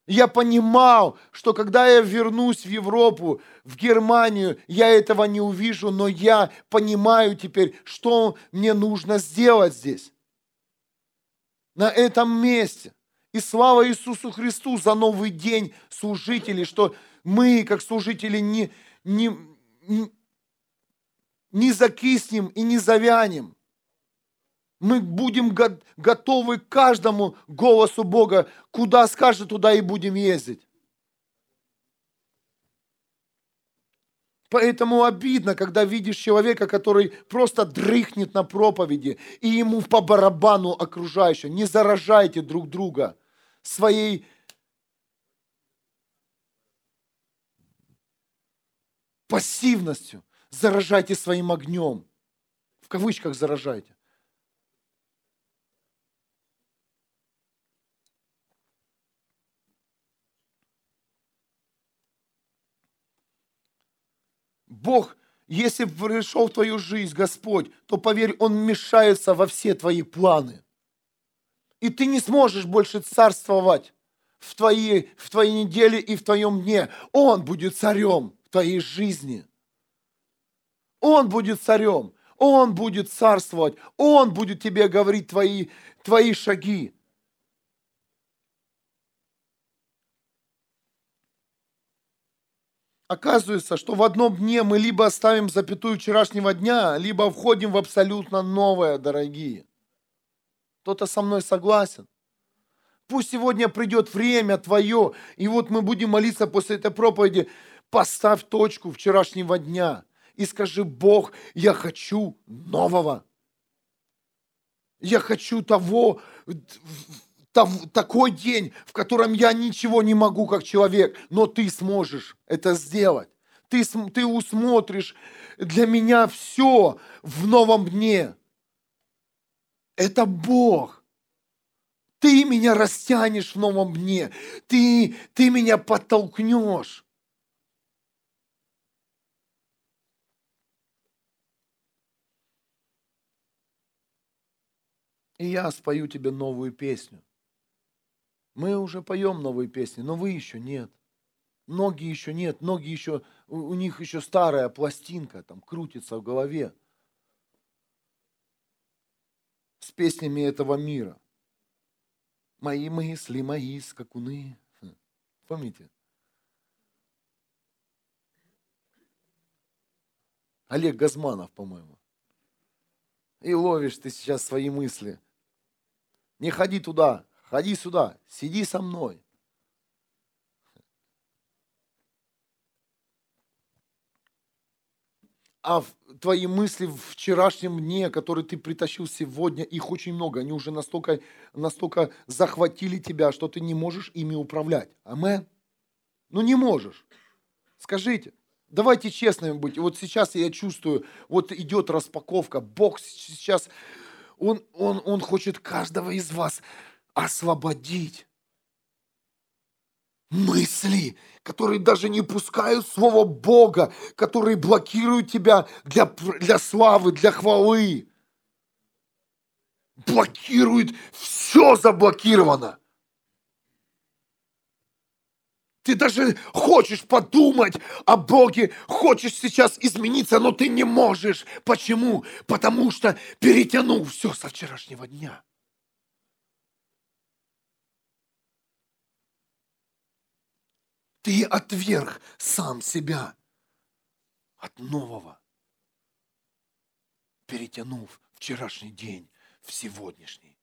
Я понимал, что когда я вернусь в Европу, в Германию, я этого не увижу, но я понимаю теперь, что мне нужно сделать здесь, на этом месте. И слава Иисусу Христу за новый день служителей, что мы, как служители, не, не, не закиснем и не завянем. Мы будем готовы к каждому голосу Бога. Куда скажет, туда и будем ездить. Поэтому обидно, когда видишь человека, который просто дрыхнет на проповеди, и ему по барабану окружающим. Не заражайте друг друга своей пассивностью. Заражайте своим огнем. В кавычках заражайте. Бог, если пришел в твою жизнь Господь, то поверь, Он вмешается во все твои планы. И ты не сможешь больше царствовать в твоей, в твоей неделе и в твоем дне. Он будет царем в твоей жизни. Он будет царем. Он будет царствовать. Он будет тебе говорить твои, твои шаги. Оказывается, что в одном дне мы либо оставим запятую вчерашнего дня, либо входим в абсолютно новое, дорогие. Кто-то со мной согласен? Пусть сегодня придет время твое, и вот мы будем молиться после этой проповеди. Поставь точку вчерашнего дня и скажи, Бог, я хочу нового. Я хочу того, такой день, в котором я ничего не могу как человек, но ты сможешь это сделать. Ты, ты усмотришь для меня все в новом дне. Это Бог. Ты меня растянешь в новом дне. Ты, ты меня подтолкнешь. И я спою тебе новую песню. Мы уже поем новые песни, но вы еще нет. Многие еще нет, многие еще, у, них еще старая пластинка там крутится в голове с песнями этого мира. Мои мысли, мои скакуны. Хм, помните? Олег Газманов, по-моему. И ловишь ты сейчас свои мысли – не ходи туда, ходи сюда, сиди со мной. А твои мысли в вчерашнем дне, которые ты притащил сегодня, их очень много. Они уже настолько, настолько захватили тебя, что ты не можешь ими управлять. Амен? Ну не можешь. Скажите. Давайте честными быть. Вот сейчас я чувствую, вот идет распаковка. Бог сейчас он, он, он хочет каждого из вас освободить. Мысли, которые даже не пускают Слово Бога, которые блокируют тебя для, для славы, для хвалы. Блокируют, все заблокировано. Ты даже хочешь подумать о Боге, хочешь сейчас измениться, но ты не можешь. Почему? Потому что перетянул все со вчерашнего дня. Ты отверг сам себя от нового, перетянув вчерашний день в сегодняшний.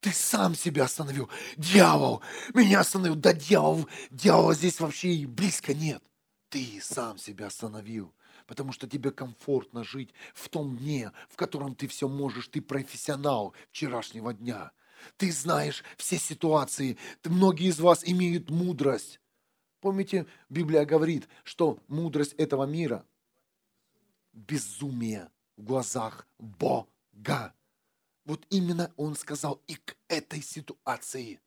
Ты сам себя остановил. Дьявол меня остановил. Да дьявол, дьявола здесь вообще и близко нет. Ты сам себя остановил. Потому что тебе комфортно жить в том дне, в котором ты все можешь. Ты профессионал вчерашнего дня. Ты знаешь все ситуации. Многие из вас имеют мудрость. Помните, Библия говорит, что мудрость этого мира – безумие в глазах Бога. Вот именно он сказал и к этой ситуации,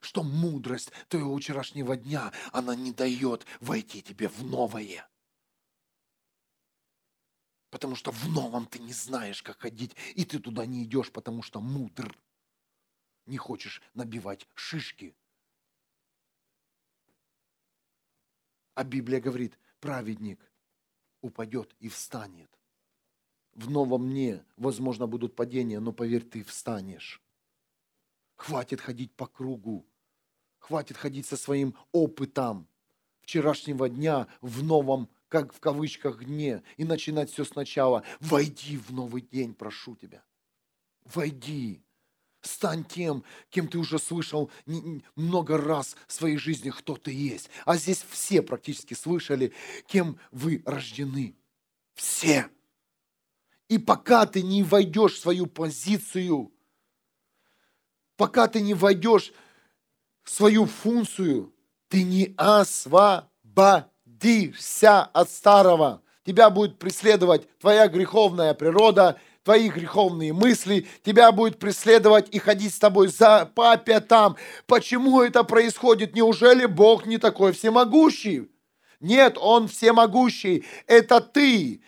что мудрость твоего вчерашнего дня, она не дает войти тебе в новое. Потому что в новом ты не знаешь, как ходить, и ты туда не идешь, потому что мудр. Не хочешь набивать шишки. А Библия говорит, праведник упадет и встанет в новом мне, возможно, будут падения, но поверь, ты встанешь. Хватит ходить по кругу. Хватит ходить со своим опытом вчерашнего дня в новом, как в кавычках, дне и начинать все сначала. Войди в новый день, прошу тебя. Войди. Стань тем, кем ты уже слышал много раз в своей жизни, кто ты есть. А здесь все практически слышали, кем вы рождены. Все. И пока ты не войдешь в свою позицию, пока ты не войдешь в свою функцию, ты не освободишься от старого. Тебя будет преследовать твоя греховная природа, твои греховные мысли, тебя будет преследовать и ходить с тобой за, по пятам. Почему это происходит? Неужели Бог не такой всемогущий? Нет, Он всемогущий. Это ты.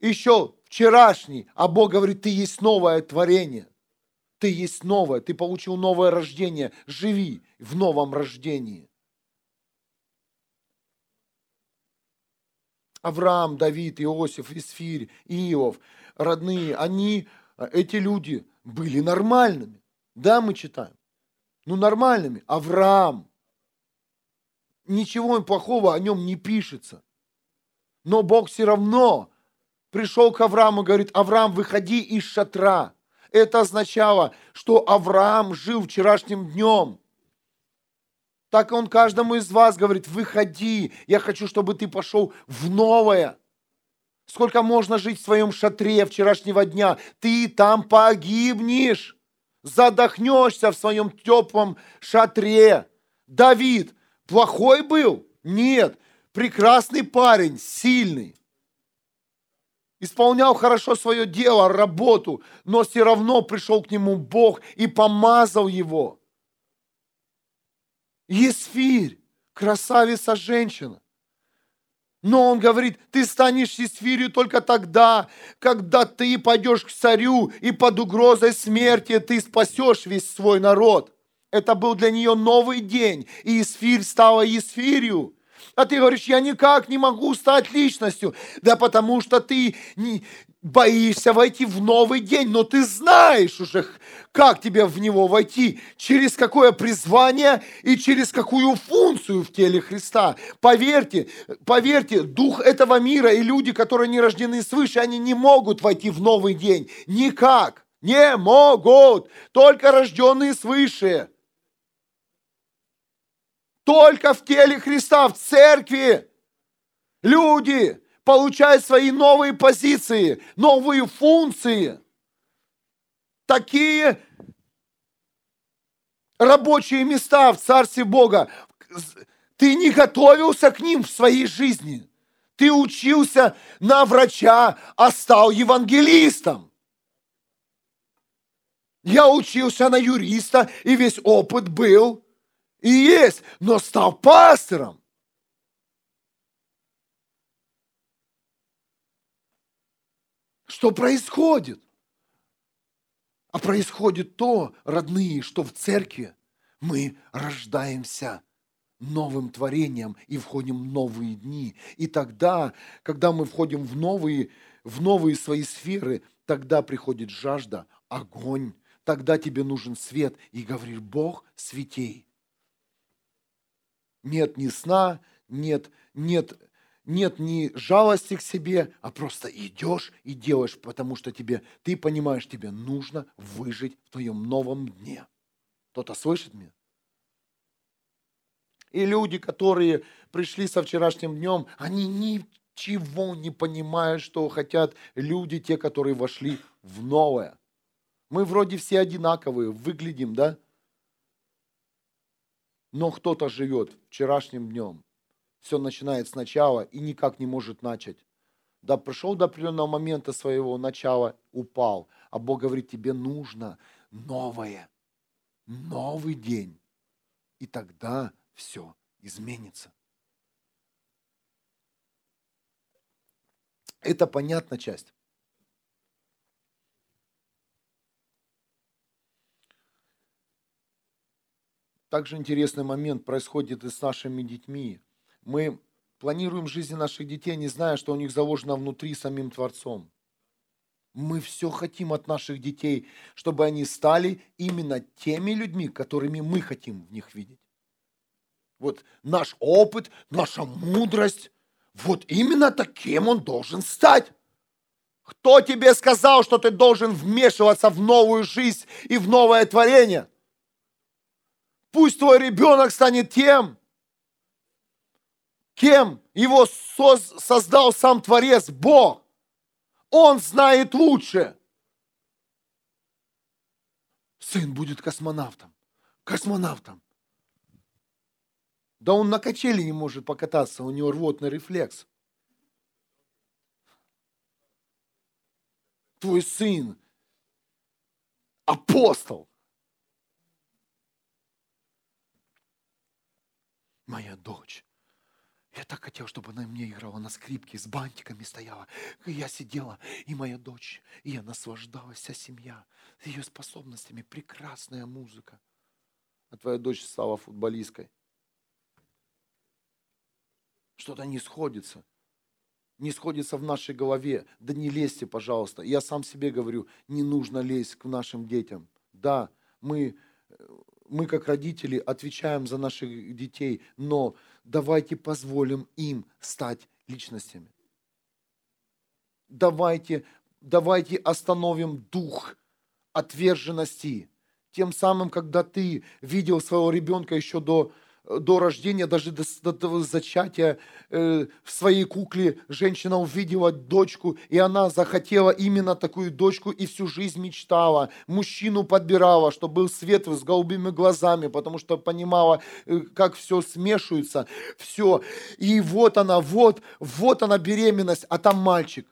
Еще вчерашний, а Бог говорит, ты есть новое творение. Ты есть новое, ты получил новое рождение. Живи в новом рождении. Авраам, Давид, Иосиф, Исфирь, Иов, родные, они, эти люди были нормальными. Да, мы читаем. Ну, нормальными. Авраам. Ничего плохого о нем не пишется. Но Бог все равно пришел к Аврааму и говорит, Авраам, выходи из шатра. Это означало, что Авраам жил вчерашним днем. Так он каждому из вас говорит, выходи, я хочу, чтобы ты пошел в новое. Сколько можно жить в своем шатре вчерашнего дня? Ты там погибнешь, задохнешься в своем теплом шатре. Давид плохой был? Нет, прекрасный парень, сильный. Исполнял хорошо свое дело, работу, но все равно пришел к нему Бог и помазал его. Есфирь, красавица женщина. Но он говорит, ты станешь Есфирью только тогда, когда ты пойдешь к царю, и под угрозой смерти ты спасешь весь свой народ. Это был для нее новый день, и Есфирь стала Есфирью. А ты говоришь, я никак не могу стать личностью. Да потому что ты не, боишься войти в новый день, но ты знаешь уже, как тебе в него войти, через какое призвание и через какую функцию в теле Христа. Поверьте, поверьте, дух этого мира и люди, которые не рождены свыше, они не могут войти в новый день. Никак. Не могут. Только рожденные свыше. Только в теле Христа, в церкви. Люди получают свои новые позиции, новые функции. Такие рабочие места в Царстве Бога. Ты не готовился к ним в своей жизни. Ты учился на врача, а стал евангелистом. Я учился на юриста, и весь опыт был – и есть, но стал пастором. Что происходит? А происходит то, родные, что в церкви мы рождаемся новым творением и входим в новые дни. И тогда, когда мы входим в новые, в новые свои сферы, тогда приходит жажда, огонь, тогда тебе нужен свет. И говоришь, Бог, светей нет ни сна, нет, нет, нет ни жалости к себе, а просто идешь и делаешь, потому что тебе, ты понимаешь, тебе нужно выжить в твоем новом дне. Кто-то слышит меня? И люди, которые пришли со вчерашним днем, они ничего не понимают, что хотят люди, те, которые вошли в новое. Мы вроде все одинаковые, выглядим, да? но кто-то живет вчерашним днем. Все начинает сначала и никак не может начать. Да пришел до определенного момента своего начала, упал. А Бог говорит, тебе нужно новое, новый день. И тогда все изменится. Это понятная часть. Также интересный момент происходит и с нашими детьми. Мы планируем жизнь наших детей, не зная, что у них заложено внутри самим Творцом. Мы все хотим от наших детей, чтобы они стали именно теми людьми, которыми мы хотим в них видеть. Вот наш опыт, наша мудрость, вот именно таким он должен стать. Кто тебе сказал, что ты должен вмешиваться в новую жизнь и в новое творение? Пусть твой ребенок станет тем, кем его создал сам Творец, Бог. Он знает лучше. Сын будет космонавтом. Космонавтом. Да он на качели не может покататься, у него рвотный рефлекс. Твой сын апостол. моя дочь. Я так хотел, чтобы она мне играла на скрипке, с бантиками стояла. И я сидела, и моя дочь, и я наслаждалась, вся семья, ее способностями, прекрасная музыка. А твоя дочь стала футболисткой. Что-то не сходится. Не сходится в нашей голове. Да не лезьте, пожалуйста. Я сам себе говорю, не нужно лезть к нашим детям. Да, мы мы как родители отвечаем за наших детей, но давайте позволим им стать личностями. Давайте, давайте остановим дух отверженности. Тем самым, когда ты видел своего ребенка еще до до рождения, даже до, до, до зачатия э, в своей кукле женщина увидела дочку, и она захотела именно такую дочку и всю жизнь мечтала. Мужчину подбирала, чтобы был светлый, с голубыми глазами, потому что понимала, э, как все смешивается, все. И вот она, вот, вот она беременность, а там мальчик.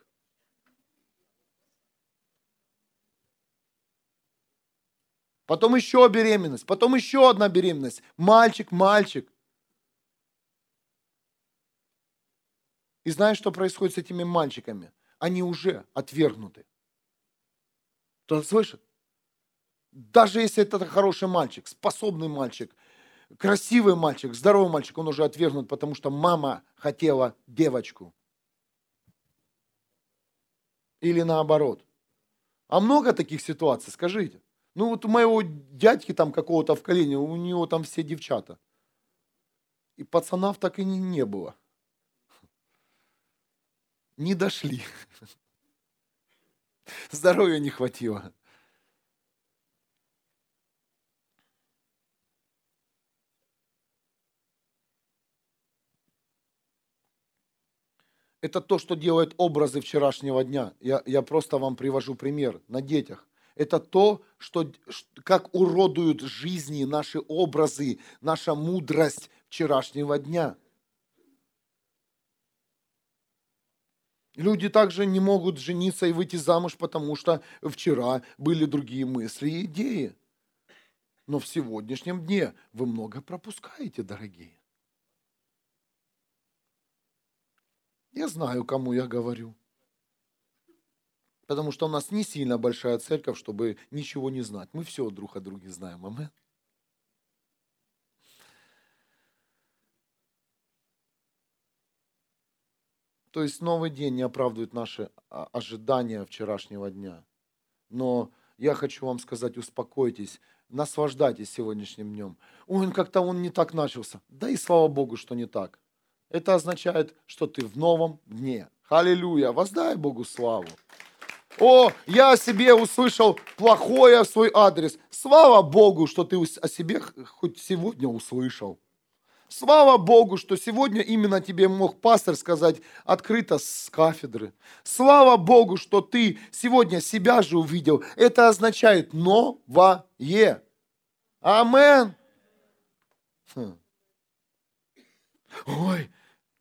Потом еще беременность, потом еще одна беременность. Мальчик, мальчик. И знаешь, что происходит с этими мальчиками? Они уже отвергнуты. Кто слышит? Даже если это хороший мальчик, способный мальчик, красивый мальчик, здоровый мальчик, он уже отвергнут, потому что мама хотела девочку. Или наоборот. А много таких ситуаций, скажите. Ну вот у моего дядьки там какого-то в колене, у него там все девчата. И пацанов так и не, не было. Не дошли. Здоровья не хватило. Это то, что делают образы вчерашнего дня. Я, я просто вам привожу пример на детях это то, что, как уродуют жизни наши образы, наша мудрость вчерашнего дня. Люди также не могут жениться и выйти замуж, потому что вчера были другие мысли и идеи. Но в сегодняшнем дне вы много пропускаете, дорогие. Я знаю, кому я говорю. Потому что у нас не сильно большая церковь, чтобы ничего не знать. Мы все друг о друге знаем. Амен. То есть новый день не оправдывает наши а, ожидания вчерашнего дня. Но я хочу вам сказать, успокойтесь, наслаждайтесь сегодняшним днем. Ой, как-то он не так начался. Да и слава Богу, что не так. Это означает, что ты в новом дне. Аллилуйя. Воздай Богу славу. О, я о себе услышал плохое в свой адрес. Слава Богу, что ты о себе хоть сегодня услышал. Слава Богу, что сегодня именно тебе мог пастор сказать открыто с кафедры. Слава Богу, что ты сегодня себя же увидел. Это означает новое. Амен. Хм. Ой,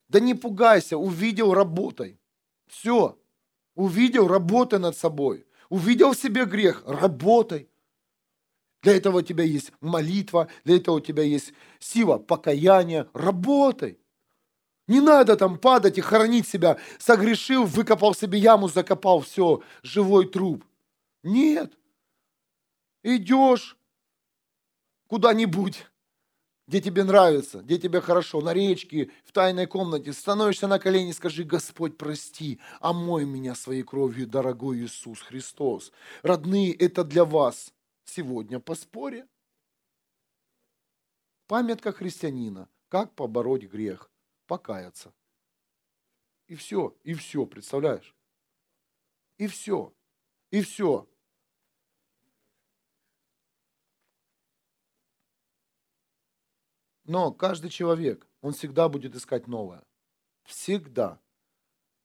да не пугайся, увидел, работай. Все. Увидел, работай над собой. Увидел в себе грех, работай. Для этого у тебя есть молитва, для этого у тебя есть сила покаяния. Работай. Не надо там падать и хоронить себя. Согрешил, выкопал себе яму, закопал, все, живой труп. Нет. Идешь куда-нибудь, где тебе нравится, где тебе хорошо, на речке, в тайной комнате, становишься на колени, скажи, Господь, прости, омой меня своей кровью, дорогой Иисус Христос. Родные, это для вас сегодня по споре. Памятка христианина, как побороть грех, покаяться. И все, и все, представляешь? И все, и все. Но каждый человек, он всегда будет искать новое. Всегда.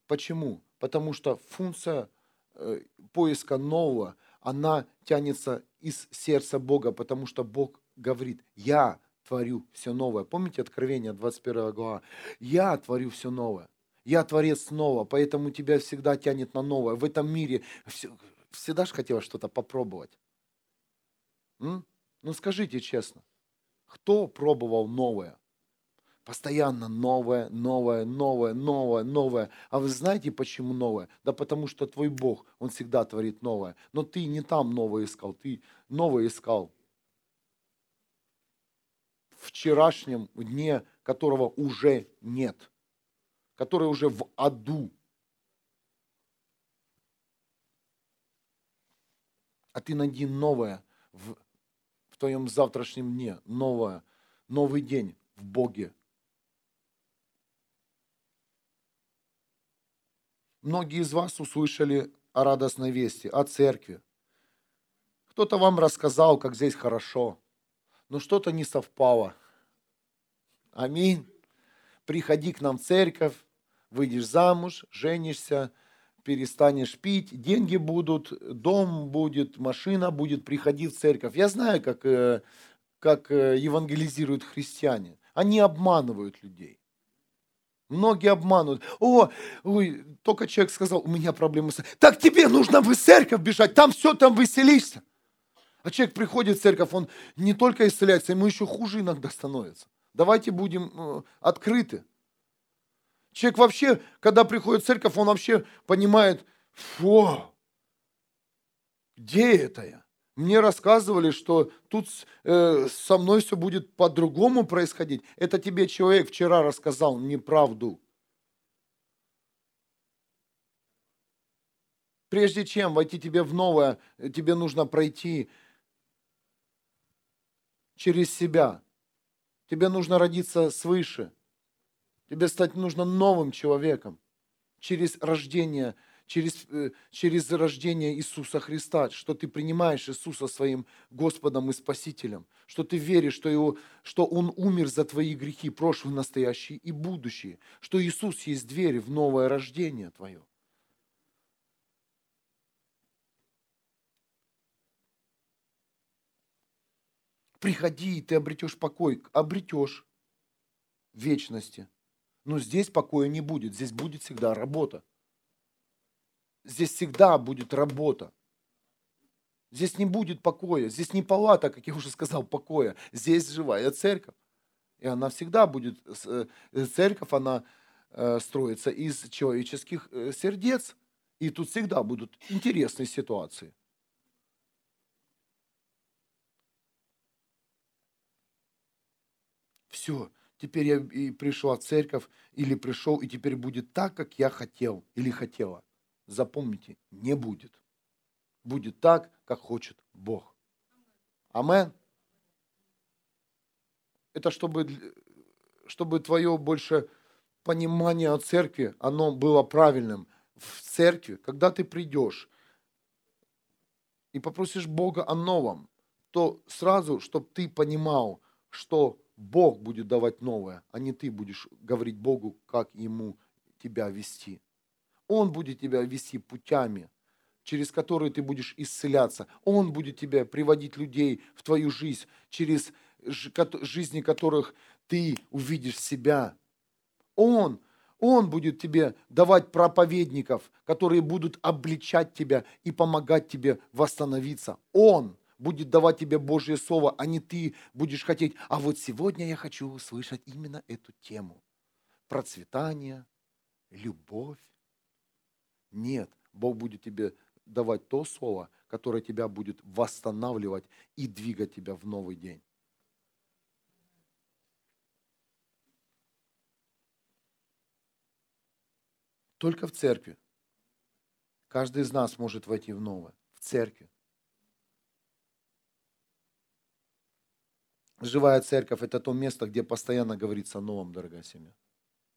Почему? Потому что функция э, поиска нового, она тянется из сердца Бога, потому что Бог говорит, я творю все новое. Помните Откровение 21 глава? Я творю все новое. Я творец снова, поэтому тебя всегда тянет на новое. В этом мире всегда же хотела что-то попробовать. М? Ну скажите честно. Кто пробовал новое? Постоянно новое, новое, новое, новое, новое. А вы знаете, почему новое? Да потому что твой Бог, Он всегда творит новое. Но ты не там новое искал, ты новое искал. В вчерашнем дне, которого уже нет. Который уже в аду. А ты найди новое в твоем завтрашнем дне, новое, новый день в Боге. Многие из вас услышали о радостной вести, о церкви. Кто-то вам рассказал, как здесь хорошо, но что-то не совпало. Аминь. Приходи к нам в церковь, выйдешь замуж, женишься, перестанешь пить, деньги будут, дом будет, машина будет, приходи в церковь. Я знаю, как, э, как э, евангелизируют христиане. Они обманывают людей. Многие обманывают. О, ой, только человек сказал, у меня проблемы с... Так тебе нужно в церковь бежать, там все, там веселишься. А человек приходит в церковь, он не только исцеляется, ему еще хуже иногда становится. Давайте будем э, открыты. Человек вообще, когда приходит в церковь, он вообще понимает, фу, где это я? Мне рассказывали, что тут э, со мной все будет по-другому происходить. Это тебе человек вчера рассказал неправду. Прежде чем войти тебе в новое, тебе нужно пройти через себя. Тебе нужно родиться свыше. Тебе стать нужно новым человеком через рождение, через, э, через рождение Иисуса Христа, что ты принимаешь Иисуса своим Господом и Спасителем, что ты веришь, что, его, что Он умер за твои грехи, прошлые, настоящие и будущие, что Иисус есть дверь в новое рождение твое. Приходи, и ты обретешь покой, обретешь вечности – но здесь покоя не будет, здесь будет всегда работа. Здесь всегда будет работа. Здесь не будет покоя, здесь не палата, как я уже сказал, покоя. Здесь живая церковь. И она всегда будет, э, церковь, она э, строится из человеческих э, сердец. И тут всегда будут интересные ситуации. Все, теперь я и пришла церковь, или пришел, и теперь будет так, как я хотел или хотела. Запомните, не будет. Будет так, как хочет Бог. Амен. Это чтобы, чтобы твое больше понимание о церкви, оно было правильным. В церкви, когда ты придешь и попросишь Бога о новом, то сразу, чтобы ты понимал, что Бог будет давать новое, а не ты будешь говорить Богу, как Ему тебя вести. Он будет тебя вести путями, через которые ты будешь исцеляться. Он будет тебя приводить людей в твою жизнь, через жизни которых ты увидишь себя. Он, Он будет тебе давать проповедников, которые будут обличать тебя и помогать тебе восстановиться. Он будет давать тебе Божье Слово, а не ты будешь хотеть. А вот сегодня я хочу услышать именно эту тему. Процветание, любовь. Нет, Бог будет тебе давать то Слово, которое тебя будет восстанавливать и двигать тебя в новый день. Только в церкви. Каждый из нас может войти в новое. В церкви. Живая церковь – это то место, где постоянно говорится о новом, дорогая семья.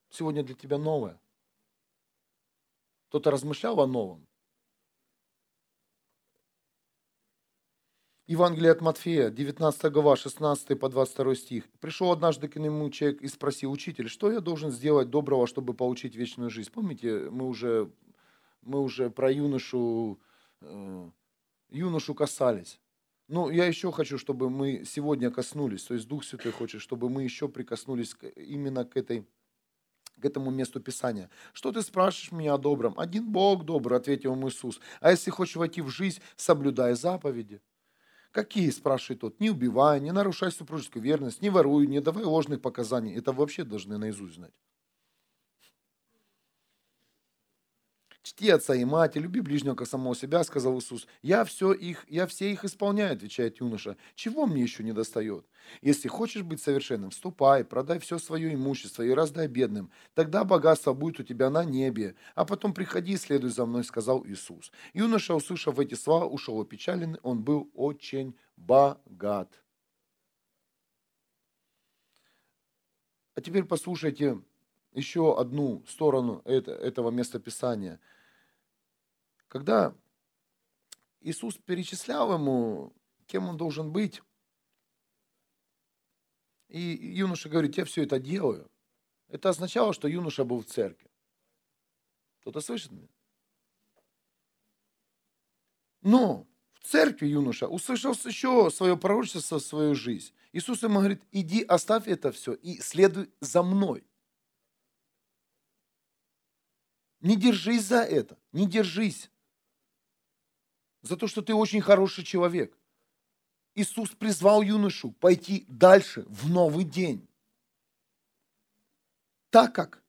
Сегодня для тебя новое. Кто-то размышлял о новом? Евангелие от Матфея, 19 глава, 16 по 22 стих. «Пришел однажды к нему человек и спросил, учитель, что я должен сделать доброго, чтобы получить вечную жизнь?» Помните, мы уже, мы уже про юношу, э, юношу касались. Ну, я еще хочу, чтобы мы сегодня коснулись, то есть Дух Святой хочет, чтобы мы еще прикоснулись именно к этой к этому месту Писания. Что ты спрашиваешь меня о добром? Один Бог добрый, ответил ему Иисус. А если хочешь войти в жизнь, соблюдай заповеди. Какие, спрашивает тот, не убивай, не нарушай супружескую верность, не воруй, не давай ложных показаний. Это вообще должны наизусть знать. Чти отца и мать, и люби ближнего, как самого себя, сказал Иисус. Я, все их, я все их исполняю, отвечает юноша. Чего мне еще не достает? Если хочешь быть совершенным, ступай, продай все свое имущество и раздай бедным. Тогда богатство будет у тебя на небе. А потом приходи и следуй за мной, сказал Иисус. Юноша, услышав эти слова, ушел опечаленный. Он был очень богат. А теперь послушайте еще одну сторону этого местописания – когда Иисус перечислял ему, кем он должен быть, И юноша говорит, я все это делаю. Это означало, что юноша был в церкви. Кто-то слышит меня? Но в церкви юноша услышал еще свое пророчество, свою жизнь. Иисус ему говорит, иди, оставь это все и следуй за мной. Не держись за это, не держись. За то, что ты очень хороший человек. Иисус призвал юношу пойти дальше, в новый день. Так как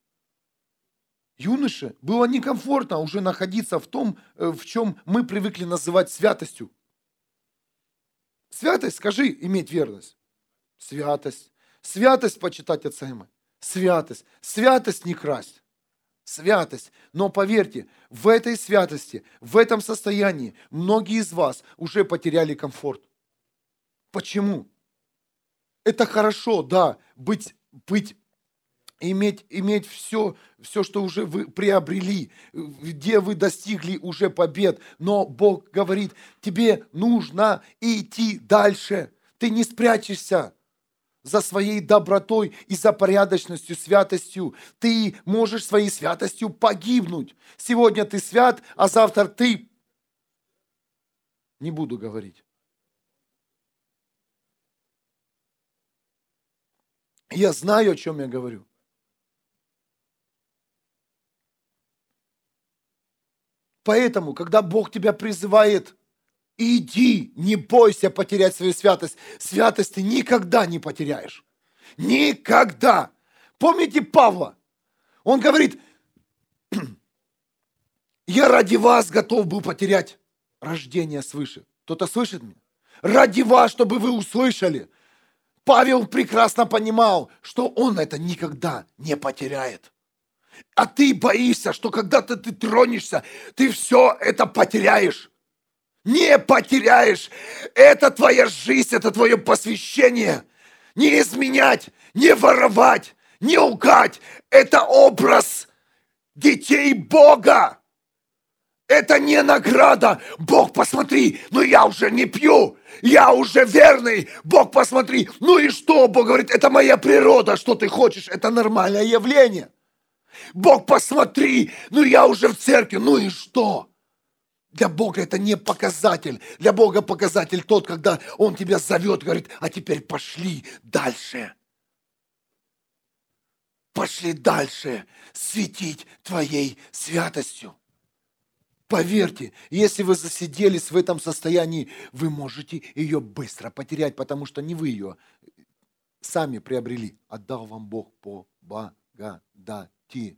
юноше было некомфортно уже находиться в том, э, в чем мы привыкли называть святостью. Святость, скажи, иметь верность. Святость. Святость почитать отца. Святость. Святость не красть. Святость. Но поверьте, в этой святости, в этом состоянии многие из вас уже потеряли комфорт. Почему? Это хорошо, да, быть, быть иметь, иметь все, все, что уже вы приобрели, где вы достигли уже побед. Но Бог говорит, тебе нужно идти дальше. Ты не спрячешься за своей добротой и за порядочностью, святостью. Ты можешь своей святостью погибнуть. Сегодня ты свят, а завтра ты... Не буду говорить. Я знаю, о чем я говорю. Поэтому, когда Бог тебя призывает, иди, не бойся потерять свою святость. Святость ты никогда не потеряешь. Никогда. Помните Павла? Он говорит, я ради вас готов был потерять рождение свыше. Кто-то слышит меня? Ради вас, чтобы вы услышали. Павел прекрасно понимал, что он это никогда не потеряет. А ты боишься, что когда-то ты тронешься, ты все это потеряешь. Не потеряешь. Это твоя жизнь, это твое посвящение. Не изменять, не воровать, не лгать. Это образ детей Бога. Это не награда. Бог, посмотри, ну я уже не пью, я уже верный. Бог, посмотри, ну и что? Бог говорит, это моя природа, что ты хочешь, это нормальное явление. Бог, посмотри, ну я уже в церкви, ну и что? Для Бога это не показатель. Для Бога показатель тот, когда Он тебя зовет, говорит, а теперь пошли дальше. Пошли дальше светить Твоей святостью. Поверьте, если вы засиделись в этом состоянии, вы можете ее быстро потерять, потому что не вы ее сами приобрели. Отдал вам Бог по благодати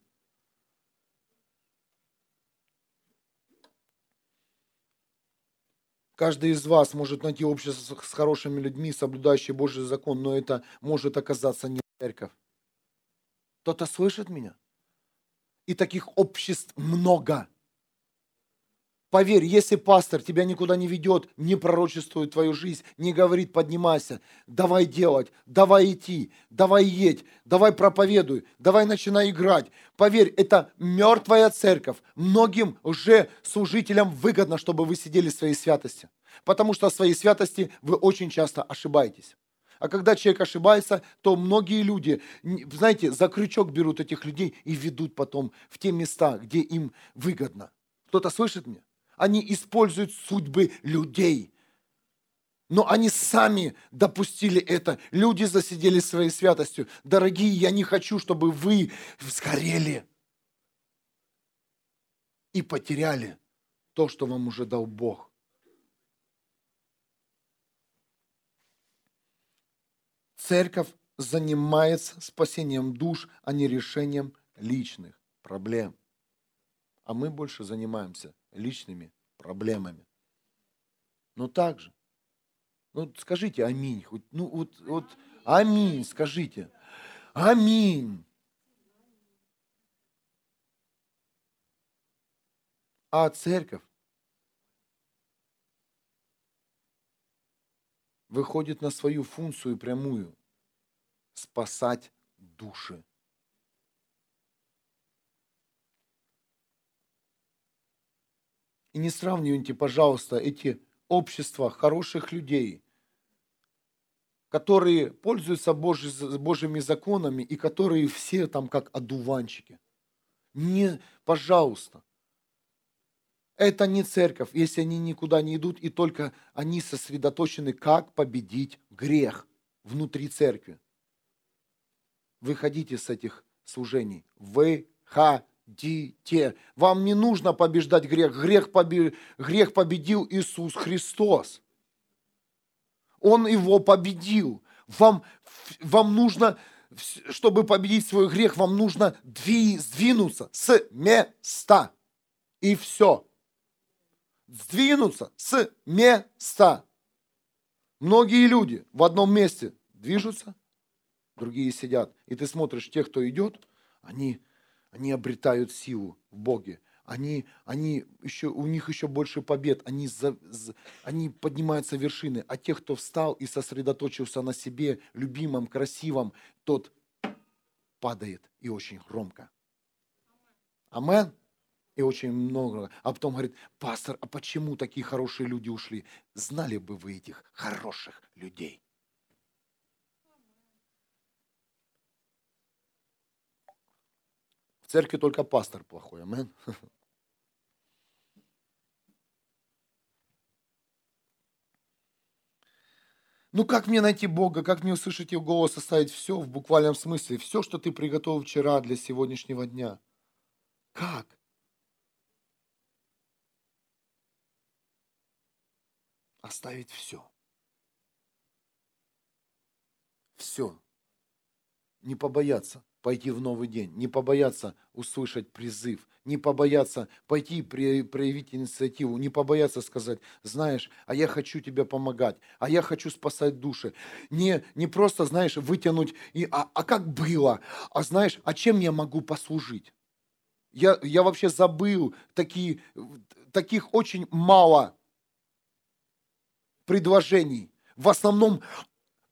Каждый из вас может найти общество с хорошими людьми, соблюдающие Божий закон, но это может оказаться не церковь. Кто-то слышит меня? И таких обществ много. Поверь, если пастор тебя никуда не ведет, не пророчествует твою жизнь, не говорит поднимайся, давай делать, давай идти, давай едь, давай проповедуй, давай начинай играть. Поверь, это мертвая церковь. Многим уже служителям выгодно, чтобы вы сидели в своей святости. Потому что в своей святости вы очень часто ошибаетесь. А когда человек ошибается, то многие люди, знаете, за крючок берут этих людей и ведут потом в те места, где им выгодно. Кто-то слышит меня? Они используют судьбы людей. Но они сами допустили это. Люди засидели своей святостью. Дорогие, я не хочу, чтобы вы сгорели и потеряли то, что вам уже дал Бог. Церковь занимается спасением душ, а не решением личных проблем. А мы больше занимаемся личными проблемами. Но также, ну скажите аминь, хоть, ну вот, вот аминь, скажите, аминь. А церковь выходит на свою функцию прямую – спасать души. И не сравнивайте, пожалуйста, эти общества хороших людей, которые пользуются Божьи- Божьими законами и которые все там как одуванчики. Не, пожалуйста. Это не церковь, если они никуда не идут, и только они сосредоточены, как победить грех внутри церкви. Выходите с этих служений. Выходите. Вам не нужно побеждать грех. Грех, побе- грех победил Иисус Христос. Он его победил. Вам, вам нужно, чтобы победить свой грех, вам нужно дви- сдвинуться с места. И все. Сдвинуться с места. Многие люди в одном месте движутся, другие сидят. И ты смотришь, те, кто идет, они, они обретают силу в Боге. Они, они еще, у них еще больше побед, они, за, за- они поднимаются вершины. А тех, кто встал и сосредоточился на себе, любимом, красивом, тот падает и очень громко. Амен. И очень много. А потом говорит, пастор, а почему такие хорошие люди ушли? Знали бы вы этих хороших людей. Церкви только пастор плохой, амен. Ну как мне найти Бога, как мне услышать Его голос, оставить все в буквальном смысле, все, что ты приготовил вчера для сегодняшнего дня? Как? Оставить все. Все. Не побояться пойти в новый день, не побояться услышать призыв, не побояться пойти при- проявить инициативу, не побояться сказать, знаешь, а я хочу тебе помогать, а я хочу спасать души. Не, не просто, знаешь, вытянуть, и, а, а как было, а знаешь, а чем я могу послужить? Я, я вообще забыл, такие, таких очень мало предложений. В основном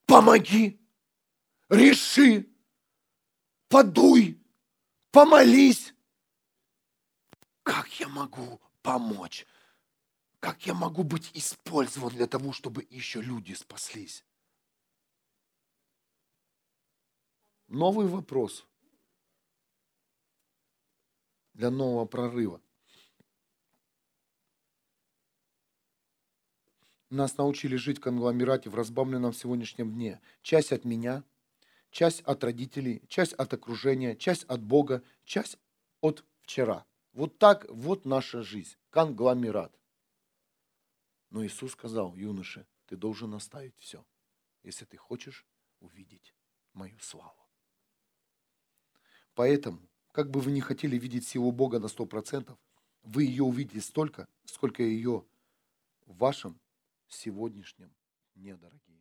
помоги, реши, подуй, помолись. Как я могу помочь? Как я могу быть использован для того, чтобы еще люди спаслись? Новый вопрос для нового прорыва. Нас научили жить в конгломерате в разбавленном сегодняшнем дне. Часть от меня, часть от родителей, часть от окружения, часть от Бога, часть от вчера. Вот так вот наша жизнь, конгломерат. Но Иисус сказал, юноше, ты должен оставить все, если ты хочешь увидеть мою славу. Поэтому, как бы вы не хотели видеть силу Бога на 100%, вы ее увидите столько, сколько ее в вашем сегодняшнем дне, дорогие.